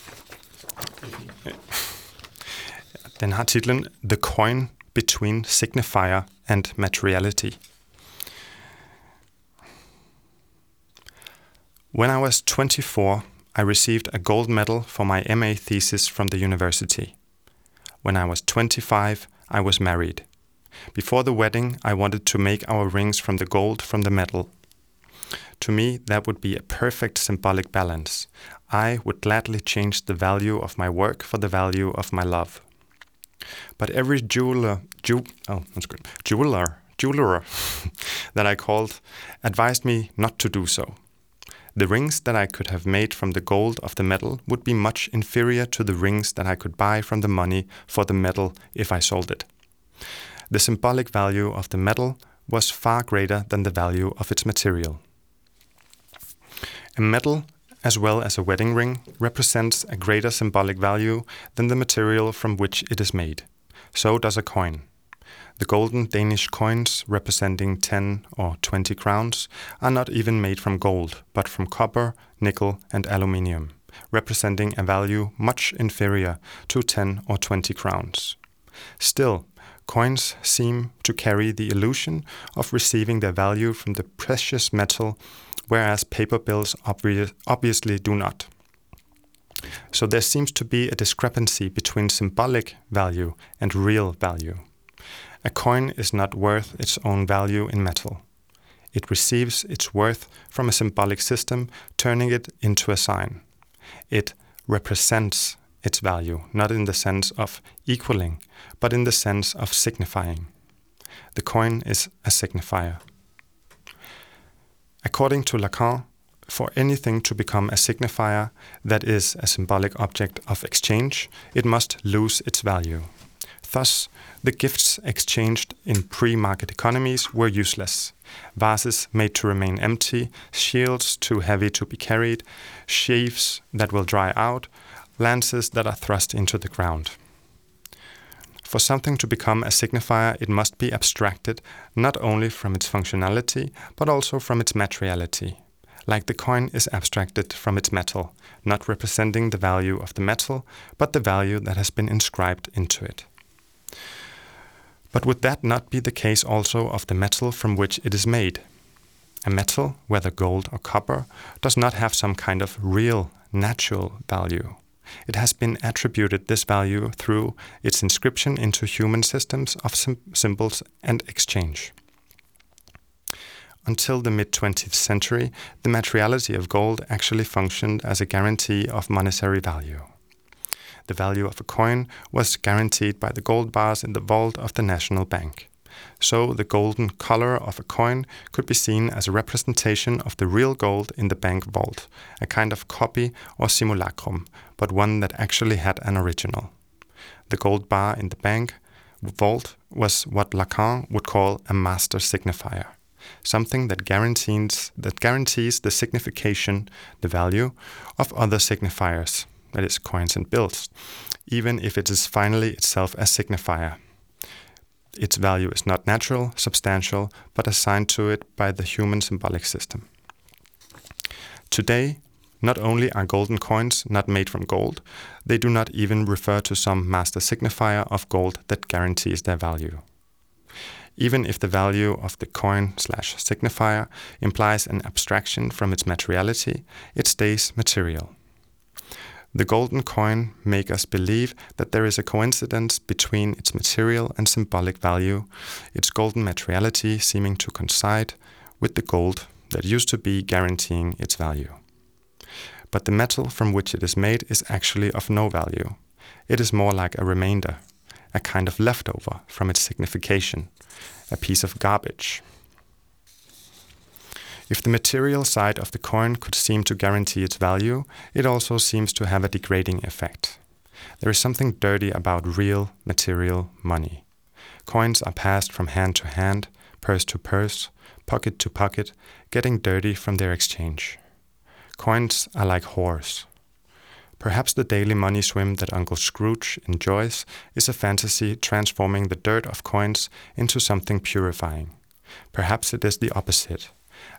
Den har titlen The Coin Between Signifier and Materiality. When I was 24, I received a gold medal for my MA thesis from the university. When I was 25, I was married. Before the wedding, I wanted to make our rings from the gold from the medal. To me, that would be a perfect symbolic balance. I would gladly change the value of my work for the value of my love. But every jeweler, ju- oh, that's good, jeweler, jeweler that I called advised me not to do so. The rings that I could have made from the gold of the metal would be much inferior to the rings that I could buy from the money for the metal if I sold it. The symbolic value of the metal was far greater than the value of its material. A metal, as well as a wedding ring, represents a greater symbolic value than the material from which it is made. So does a coin. The golden Danish coins representing 10 or 20 crowns are not even made from gold, but from copper, nickel, and aluminium, representing a value much inferior to 10 or 20 crowns. Still, coins seem to carry the illusion of receiving their value from the precious metal, whereas paper bills obvi- obviously do not. So there seems to be a discrepancy between symbolic value and real value. A coin is not worth its own value in metal. It receives its worth from a symbolic system, turning it into a sign. It represents its value, not in the sense of equaling, but in the sense of signifying. The coin is a signifier. According to Lacan, for anything to become a signifier that is a symbolic object of exchange, it must lose its value. Thus, the gifts exchanged in pre market economies were useless. Vases made to remain empty, shields too heavy to be carried, sheaves that will dry out, lances that are thrust into the ground. For something to become a signifier, it must be abstracted not only from its functionality, but also from its materiality. Like the coin is abstracted from its metal, not representing the value of the metal, but the value that has been inscribed into it. But would that not be the case also of the metal from which it is made? A metal, whether gold or copper, does not have some kind of real, natural value. It has been attributed this value through its inscription into human systems of sim- symbols and exchange. Until the mid 20th century, the materiality of gold actually functioned as a guarantee of monetary value. The value of a coin was guaranteed by the gold bars in the vault of the National Bank. So the golden color of a coin could be seen as a representation of the real gold in the bank vault, a kind of copy or simulacrum, but one that actually had an original. The gold bar in the bank vault was what Lacan would call a master signifier, something that guarantees that guarantees the signification, the value of other signifiers, that is coins and bills, even if it is finally itself a signifier its value is not natural, substantial, but assigned to it by the human symbolic system. Today, not only are golden coins not made from gold, they do not even refer to some master signifier of gold that guarantees their value. Even if the value of the coin slash signifier implies an abstraction from its materiality, it stays material. The golden coin make us believe that there is a coincidence between its material and symbolic value, its golden materiality seeming to coincide with the gold that used to be guaranteeing its value. But the metal from which it is made is actually of no value. It is more like a remainder, a kind of leftover from its signification, a piece of garbage. If the material side of the coin could seem to guarantee its value, it also seems to have a degrading effect. There is something dirty about real material money. Coins are passed from hand to hand, purse to purse, pocket to pocket, getting dirty from their exchange. Coins are like whores. Perhaps the daily money swim that Uncle Scrooge enjoys is a fantasy transforming the dirt of coins into something purifying. Perhaps it is the opposite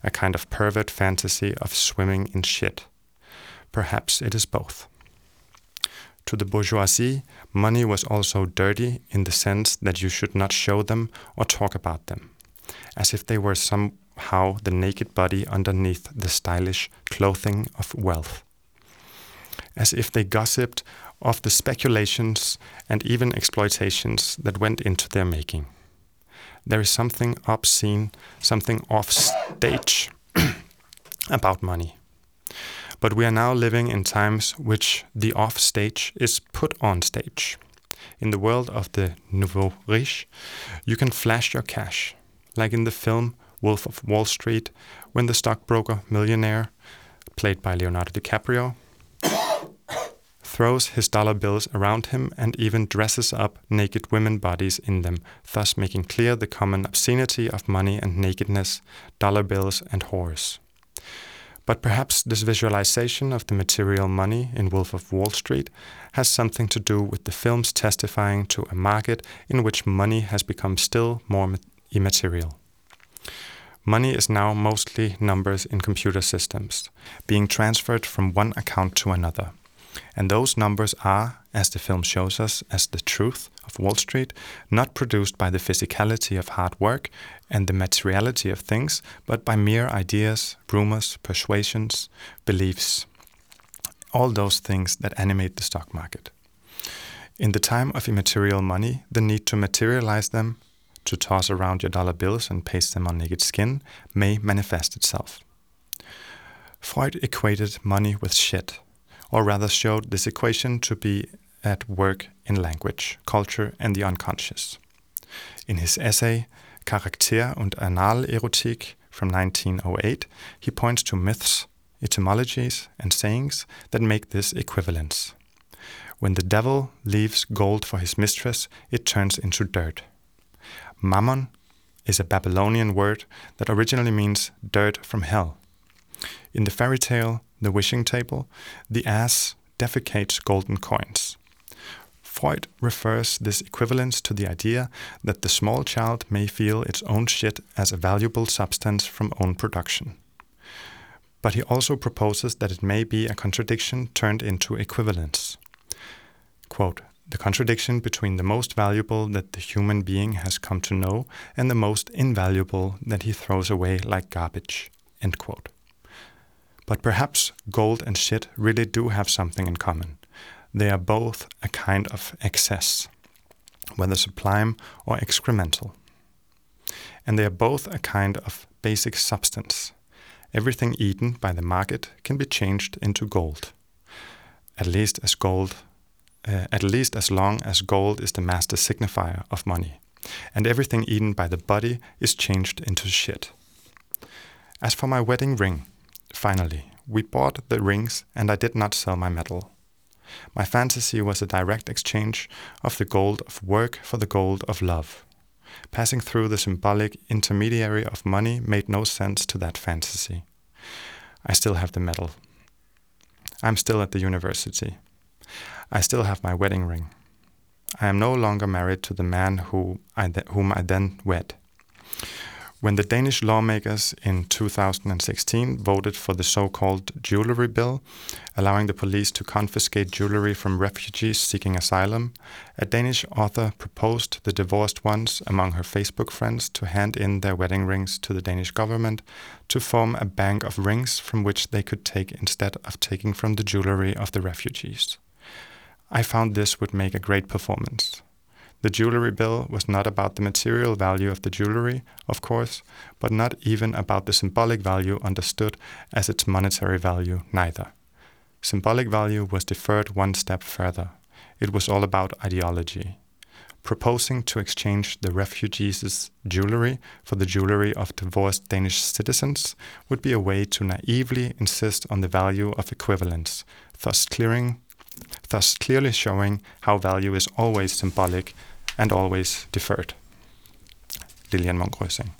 a kind of pervert fantasy of swimming in shit. Perhaps it is both. To the bourgeoisie, money was also dirty in the sense that you should not show them or talk about them, as if they were somehow the naked body underneath the stylish clothing of wealth. As if they gossiped of the speculations and even exploitations that went into their making there is something obscene, something off stage about money. But we are now living in times which the off stage is put on stage. In the world of the nouveau riche, you can flash your cash, like in the film Wolf of Wall Street, when the stockbroker millionaire, played by Leonardo DiCaprio, throws his dollar bills around him and even dresses up naked women bodies in them, thus making clear the common obscenity of money and nakedness, dollar bills and whores. But perhaps this visualization of the material money in Wolf of Wall Street has something to do with the films testifying to a market in which money has become still more immaterial. Money is now mostly numbers in computer systems, being transferred from one account to another. And those numbers are, as the film shows us, as the truth of Wall Street, not produced by the physicality of hard work and the materiality of things, but by mere ideas, rumors, persuasions, beliefs, all those things that animate the stock market. In the time of immaterial money, the need to materialize them, to toss around your dollar bills and paste them on naked skin, may manifest itself. Freud equated money with shit or rather showed this equation to be at work in language, culture, and the unconscious. In his essay, Charakter und Analerotik from 1908, he points to myths, etymologies, and sayings that make this equivalence. When the devil leaves gold for his mistress, it turns into dirt. Mammon is a Babylonian word that originally means dirt from hell. In the fairy tale, The Wishing Table, the ass defecates golden coins. Freud refers this equivalence to the idea that the small child may feel its own shit as a valuable substance from own production. But he also proposes that it may be a contradiction turned into equivalence. Quote, the contradiction between the most valuable that the human being has come to know and the most invaluable that he throws away like garbage. End quote. But perhaps gold and shit really do have something in common. They are both a kind of excess, whether sublime or excremental. And they are both a kind of basic substance. Everything eaten by the market can be changed into gold. At least as gold uh, at least as long as gold is the master signifier of money, and everything eaten by the body is changed into shit. As for my wedding ring, finally, we bought the rings and I did not sell my medal. My fantasy was a direct exchange of the gold of work for the gold of love. Passing through the symbolic intermediary of money made no sense to that fantasy. I still have the medal. I'm still at the university. I still have my wedding ring. I am no longer married to the man who I whom I then wed. When the Danish lawmakers in 2016 voted for the so called jewelry bill, allowing the police to confiscate jewelry from refugees seeking asylum, a Danish author proposed the divorced ones among her Facebook friends to hand in their wedding rings to the Danish government to form a bank of rings from which they could take instead of taking from the jewelry of the refugees. I found this would make a great performance. The jewelry bill was not about the material value of the jewelry, of course, but not even about the symbolic value understood as its monetary value, neither. Symbolic value was deferred one step further. It was all about ideology. Proposing to exchange the refugees' jewelry for the jewelry of divorced Danish citizens would be a way to naively insist on the value of equivalence, thus clearing thus clearly showing how value is always symbolic and always deferred. Lilian Munk Røsing.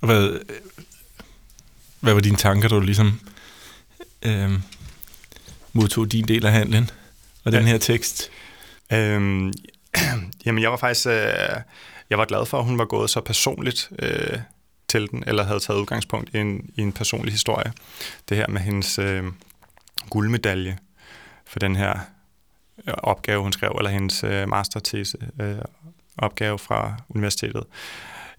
Hvad, hvad var dine tanker, da du ligesom øh, modtog din del af handlen og den her tekst? Øhm, jamen, jeg var faktisk øh, jeg var glad for, at hun var gået så personligt øh, til den, eller havde taget udgangspunkt i en, i en personlig historie. Det her med hendes øh, guldmedalje for den her øh, opgave, hun skrev, eller hendes øh, mastertese øh, opgave fra universitetet.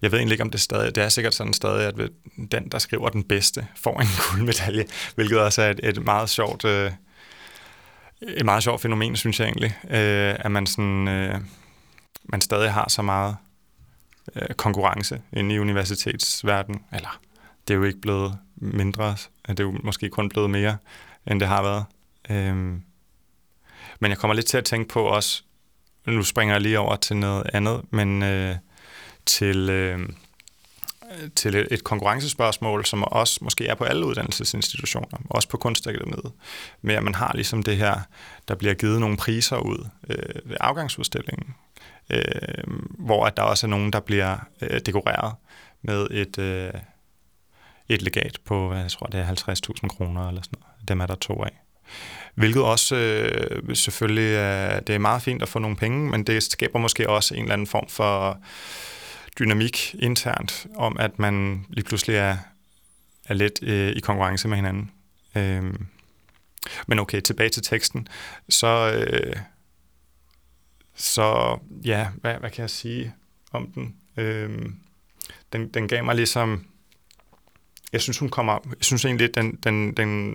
Jeg ved egentlig ikke, om det stadig... Det er sikkert sådan stadig, at den, der skriver den bedste, får en guldmedalje, hvilket også er et, et meget sjovt... Øh, et meget sjovt fænomen, synes jeg egentlig, øh, at man sådan... Øh, man stadig har så meget øh, konkurrence inde i universitetsverdenen. Eller, det er jo ikke blevet mindre, det er jo måske kun blevet mere, end det har været. Øhm, men jeg kommer lidt til at tænke på også, nu springer jeg lige over til noget andet, men øh, til, øh, til et, et konkurrencespørgsmål, som også måske er på alle uddannelsesinstitutioner, også på kunstakademiet, med at man har ligesom det her, der bliver givet nogle priser ud øh, ved afgangsudstillingen, øh, hvor at der også er nogen, der bliver øh, dekoreret med et, øh, et legat på, jeg tror det er 50.000 kroner eller sådan noget. Dem er der to af. Hvilket også øh, selvfølgelig er, det er meget fint at få nogle penge, men det skaber måske også en eller anden form for dynamik internt, om at man lige pludselig er, er lidt øh, i konkurrence med hinanden. Øh, men okay, tilbage til teksten. Så, øh, så ja, hvad, hvad kan jeg sige om den? Øhm, den, den gav mig ligesom... Jeg synes, hun kommer... Jeg synes egentlig, den, den, den,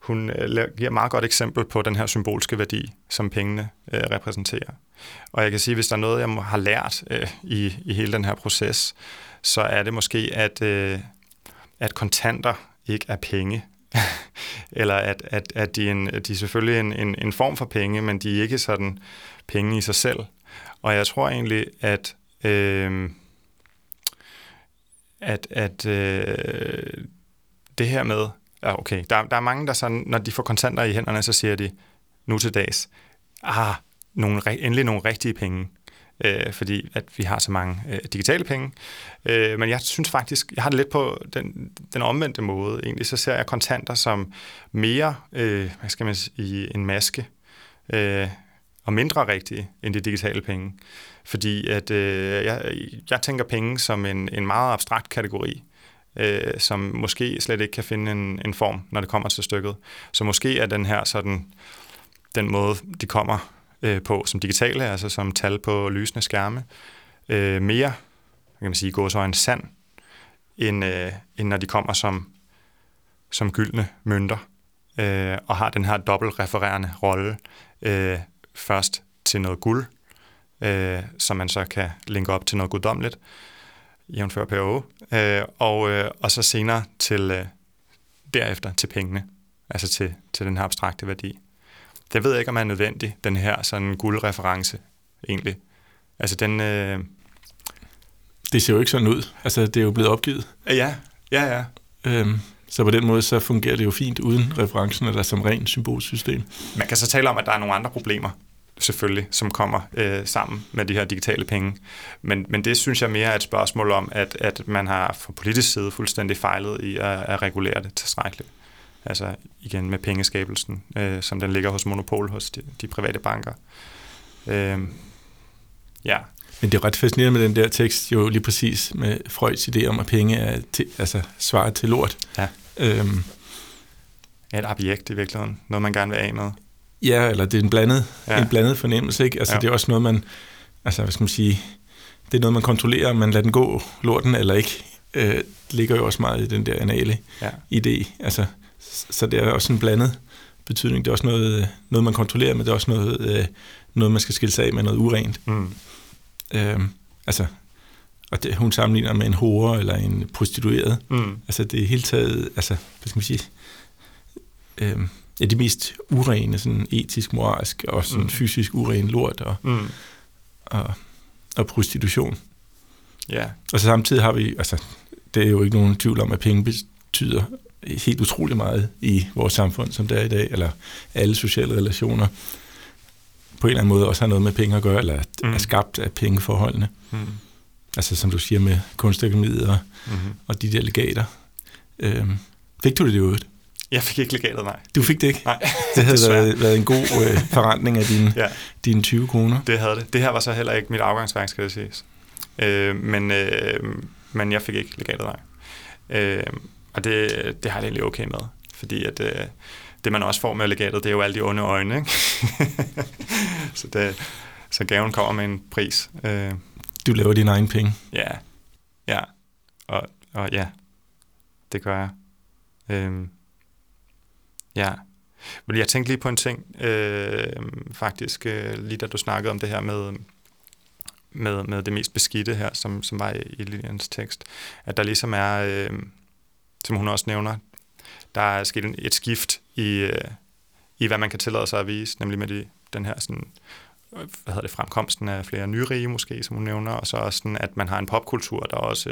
hun øh, giver et meget godt eksempel på den her symbolske værdi, som pengene øh, repræsenterer. Og jeg kan sige, hvis der er noget, jeg har lært øh, i, i hele den her proces, så er det måske, at, øh, at kontanter ikke er penge. Eller at, at, at de, er en, de er selvfølgelig en, en, en form for penge, men de er ikke sådan penge i sig selv. Og jeg tror egentlig, at, øh, at, at øh, det her med, ja okay, der, der er mange, der sådan, når de får kontanter i hænderne, så siger de, nu til dags, ah, nogle, endelig nogle rigtige penge øh, fordi at vi har så mange øh, digitale penge. Øh, men jeg synes faktisk, jeg har det lidt på den, den omvendte måde. Egentlig så ser jeg kontanter som mere, øh, hvad skal man sige, en maske, øh, og mindre rigtige end de digitale penge. Fordi at øh, jeg, jeg tænker penge som en, en meget abstrakt kategori, øh, som måske slet ikke kan finde en, en form, når det kommer til stykket. Så måske er den her sådan, den måde, de kommer øh, på som digitale, altså som tal på lysende skærme, øh, mere, kan man sige, en sand, end, øh, end når de kommer som, som gyldne mønter, øh, og har den her dobbeltrefererende rolle, øh, først til noget guld, øh, som man så kan linke op til noget guddommeligt, jævnfør PO, øh, og, øh, og så senere til øh, derefter til pengene, altså til, til den her abstrakte værdi. Det ved jeg ikke, om er nødvendig, den her sådan guldreference egentlig. Altså den... Øh... Det ser jo ikke sådan ud. Altså det er jo blevet opgivet. Ja, ja, ja. Øhm, så på den måde så fungerer det jo fint uden referencen eller som ren symbolsystem. Man kan så tale om, at der er nogle andre problemer selvfølgelig, som kommer øh, sammen med de her digitale penge. Men, men det synes jeg mere er et spørgsmål om, at, at man har fra politisk side fuldstændig fejlet i at, at regulere det tilstrækkeligt. Altså igen med pengeskabelsen, øh, som den ligger hos monopol hos de, de private banker. Øh, ja. Men det er ret fascinerende med den der tekst, jo lige præcis med Freuds idé om, at penge er til, altså svaret til lort. Ja. Øhm, ja, et objekt i virkeligheden. Noget, man gerne vil af med. Ja, eller det er en blandet, ja. en blandet fornemmelse, ikke? Altså, ja. det er også noget, man, altså, hvad skal man sige, det er noget, man kontrollerer, om man lader den gå, lorten eller ikke. Øh, det ligger jo også meget i den der anale ja. idé. Altså, så det er også en blandet betydning. Det er også noget, noget man kontrollerer, men det er også noget, øh, noget man skal skille sig af med noget urent. Mm. Øhm, altså, og det, hun sammenligner med en hore eller en prostitueret. Mm. Altså det er helt taget, altså, hvad skal man sige, øhm, ja, de mest urene, sådan etisk, moralsk og sådan mm. fysisk uren lort og, mm. og, og prostitution. Ja. Yeah. Og så samtidig har vi, altså, det er jo ikke nogen tvivl om, at penge betyder helt utrolig meget i vores samfund, som det er i dag, eller alle sociale relationer på en eller anden måde også har noget med penge at gøre, eller mm. er skabt af pengeforholdene. Mm. Altså som du siger med kunstakademiet og, mm. og de der legater. Øhm, fik du det i øvrigt? Jeg fik ikke legatet, nej. Du fik det ikke? Nej, Det havde været, været en god øh, forretning af dine, ja. dine 20 kroner. Det havde det. Det her var så heller ikke mit afgangsværk, skal det siges. Øh, men, øh, men jeg fik ikke legatet, nej. Øh, og det, det har jeg egentlig okay med, fordi at, øh, det man også får med legatet, det er jo alle de onde øjne. Ikke? så, det, så gaven kommer med en pris. Øh, du laver dine egne penge. Ja, ja. Og, og ja, det gør jeg. Øhm, ja. Men jeg tænkte lige på en ting, øh, faktisk, øh, lige da du snakkede om det her med, med, med det mest beskidte her, som, som var i, i Lilians tekst, at der ligesom er, øh, som hun også nævner, der er sket et skift i, øh, i hvad man kan tillade sig at vise, nemlig med de, den her sådan, hvad hedder det, fremkomsten af flere nyrige måske, som hun nævner, og så også sådan, at man har en popkultur, der også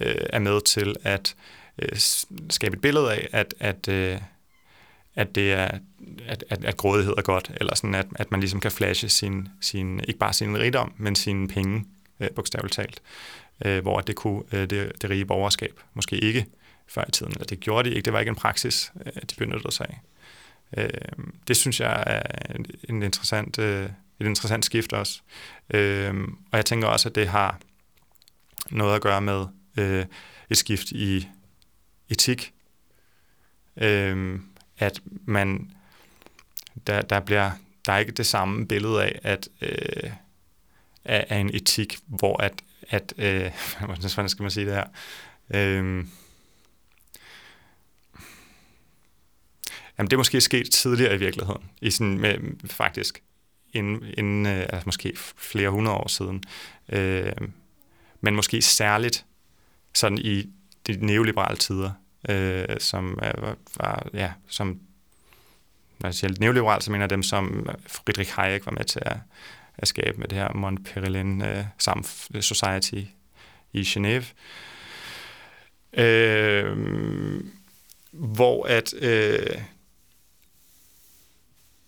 øh, er med til at øh, skabe et billede af, at, at, øh, at det er, at, at, at grådighed er godt, eller sådan, at, at man ligesom kan flashe sin, sin, ikke bare sin rigdom, men sine penge, øh, bogstaveligt talt, øh, hvor det kunne øh, det, det rige borgerskab måske ikke før i tiden, eller det gjorde de ikke, det var ikke en praksis, øh, de benyttede sig af. Øh, det synes jeg er en interessant, øh, et interessant skift også. Øhm, og jeg tænker også, at det har noget at gøre med øh, et skift i etik, øhm, at man der, der bliver der er ikke det samme billede af at øh, af, en etik, hvor at at øh, hvordan skal man sige det her? Øh, Jamen, det er måske sket tidligere i virkeligheden, i sådan med, faktisk, inden, inden øh, altså måske flere hundrede år siden. Øh, men måske særligt sådan i de neoliberale tider, øh, som var, var, ja, som når jeg siger neoliberal, så mener jeg dem, som Friedrich Hayek var med til at, at skabe med det her Montpellin uh, øh, Society i Genève. Øh, hvor at... Øh,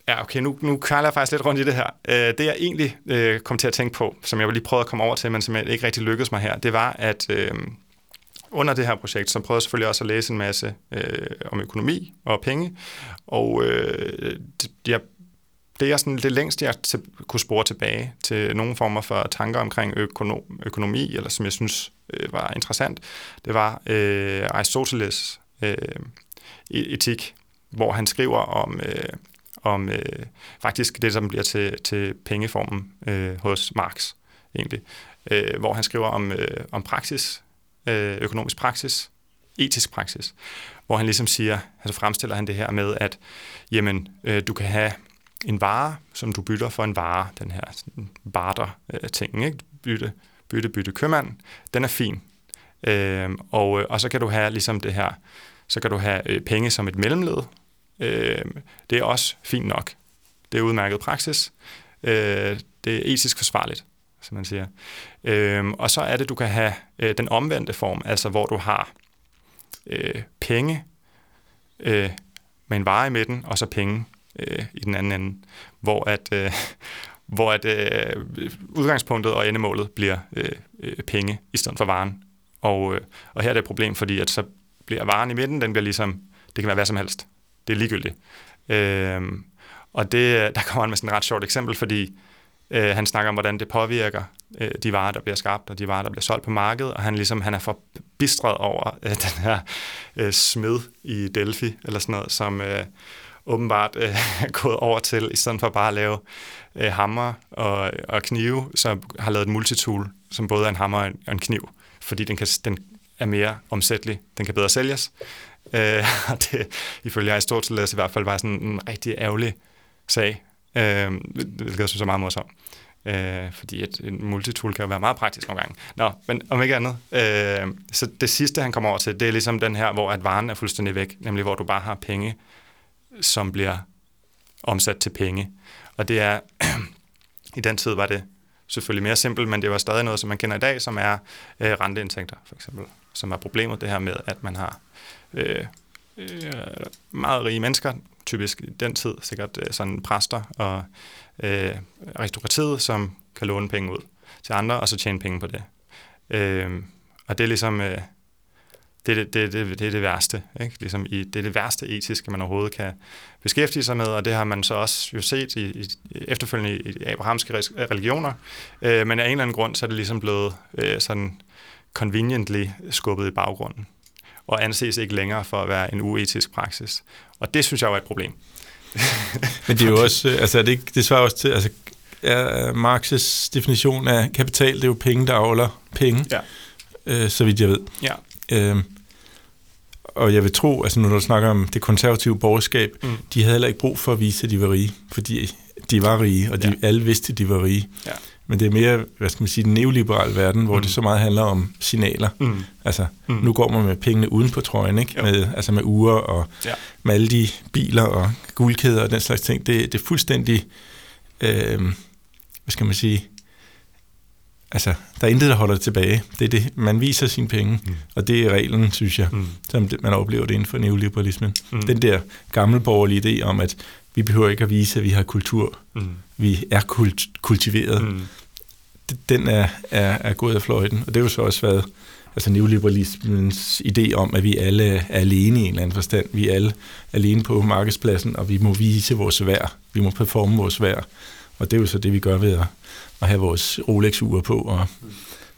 ja, okay, nu, nu kalder jeg faktisk lidt rundt i det her. Øh, det jeg egentlig øh, kom til at tænke på, som jeg lige prøvede at komme over til, men som jeg ikke rigtig lykkedes mig her, det var, at øh, under det her projekt, så prøvede jeg selvfølgelig også at læse en masse øh, om økonomi og penge, og øh, det, jeg, det er sådan det længste, jeg til, kunne spore tilbage til nogle former for tanker omkring økonom, økonomi, eller som jeg synes øh, var interessant, det var øh, Aristoteles øh, e-, etik, hvor han skriver om, øh, om øh, faktisk det, som bliver til, til pengeformen øh, hos Marx, egentlig, øh, hvor han skriver om, øh, om praksis, øh, økonomisk praksis, etisk praksis, hvor han ligesom siger, altså fremstiller han det her med, at jamen, øh, du kan have en vare, som du bytter for en vare, den her barter-ting, øh, ikke? Bytte, bytte, bytte købmand, den er fin. Øh, og, øh, og så kan du have ligesom det her, så kan du have øh, penge som et mellemled. Øh, det er også fint nok. Det er udmærket praksis. Øh, det er etisk forsvarligt som man siger. Øh, og så er det, du kan have øh, den omvendte form, altså hvor du har øh, penge øh, med en vare i midten, og så penge øh, i den anden ende, hvor at, øh, hvor at øh, udgangspunktet og endemålet bliver øh, øh, penge i stedet for varen. Og, øh, og her er det et problem, fordi at så bliver varen i midten, den bliver ligesom, det kan være hvad som helst. Det er ligegyldigt. Øh, og det, der kommer han med sådan et ret sjovt eksempel, fordi Øh, han snakker om, hvordan det påvirker øh, de varer, der bliver skabt, og de varer, der bliver solgt på markedet, og han, ligesom, han er forbistret over øh, den her øh, smed i Delphi, eller sådan noget, som øh, åbenbart øh, er gået over til, i stedet for bare at lave øh, hammer og, og knive, så har lavet et multitool, som både er en hammer og en, og en kniv, fordi den, kan, den er mere omsættelig, den kan bedre sælges. Øh, og det, ifølge Aristoteles i hvert fald, var sådan en rigtig ærgerlig sag, Øh, hvilket jeg synes er meget morsomt. Øh, fordi et, en multitool kan jo være meget praktisk nogle gange. Nå, men om ikke andet. Øh, så det sidste, han kommer over til, det er ligesom den her, hvor at varen er fuldstændig væk, nemlig hvor du bare har penge, som bliver omsat til penge. Og det er, i den tid var det selvfølgelig mere simpelt, men det var stadig noget, som man kender i dag, som er øh, renteindtægter, for eksempel. Som er problemet, det her med, at man har øh, øh, meget rige mennesker, typisk i den tid sikkert øh, sådan præster og øh, aristokratiet, som kan låne penge ud til andre, og så tjene penge på det. Øh, og det er ligesom, øh, det, det, det, det, det er det værste. Ikke? Ligesom i, det er det værste etiske, man overhovedet kan beskæftige sig med, og det har man så også jo set i, i efterfølgende i, i abrahamske religioner. Øh, men af en eller anden grund, så er det ligesom blevet øh, sådan conveniently skubbet i baggrunden og anses ikke længere for at være en uetisk praksis. Og det synes jeg er et problem. Men det er jo også, øh, altså det, ikke, det svarer også til, altså er Marx's definition af kapital, det er jo penge, der avler penge, ja. øh, så vidt jeg ved. Ja. Øhm, og jeg vil tro, altså når du snakker om det konservative borgerskab, mm. de havde heller ikke brug for at vise, at de var rige, fordi de var rige, og de ja. alle vidste, at de var rige. Ja. Men det er mere, hvad skal man sige, den neoliberale verden, hvor mm. det så meget handler om signaler. Mm. Altså, mm. nu går man med pengene uden på trøjen, ikke? Med, altså med uger og ja. med alle de biler og guldkæder og den slags ting. Det, det er fuldstændig, øh, hvad skal man sige, altså, der er intet, der holder det tilbage. Det er det, man viser sine penge, mm. og det er reglen, synes jeg, mm. som det, man oplever det inden for neoliberalismen. Mm. Den der gammelborgerlige idé om, at vi behøver ikke at vise, at vi har kultur. Mm. Vi er kult, kultiveret. Mm. Den er, er, er gået af fløjten, og det har jo så også været altså neoliberalismens idé om, at vi alle er alene i en eller anden forstand. Vi er alle alene på markedspladsen, og vi må vise vores værd. Vi må performe vores værd. Og det er jo så det, vi gør ved at, at have vores Rolex-ure på, og,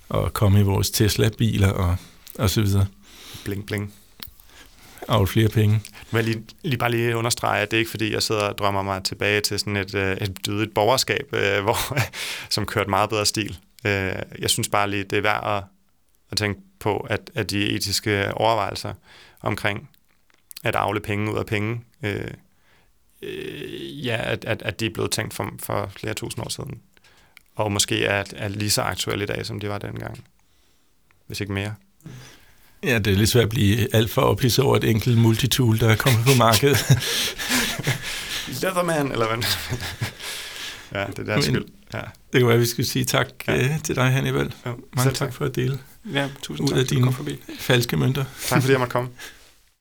og komme i vores Tesla-biler, og, og så videre. Bling, bling avle flere penge. Men lige, lige bare lige understrege, at det er ikke fordi, jeg sidder og drømmer mig tilbage til sådan et, øh, et dødigt borgerskab, øh, hvor, som kørte meget bedre stil. Øh, jeg synes bare lige, det er værd at, at tænke på, at, at de etiske overvejelser omkring at afle penge ud af penge, øh, øh, ja, at, at, at de er blevet tænkt for, for flere tusind år siden. Og måske er, er lige så aktuelle i dag, som de var dengang. Hvis ikke mere. Ja, det er lidt svært at blive alt for ophidset over et enkelt multitool, der er kommet på markedet. Leatherman, eller hvad? ja, det er deres Men- skyld. Ja. Det kan være, at vi skal sige tak Ja. ja. til dig, Hannibal. Jo, Mange selv tak for at dele Ja, tusind Ud tak, af dine- forbi. falske mønter. Tak fordi jeg måtte komme.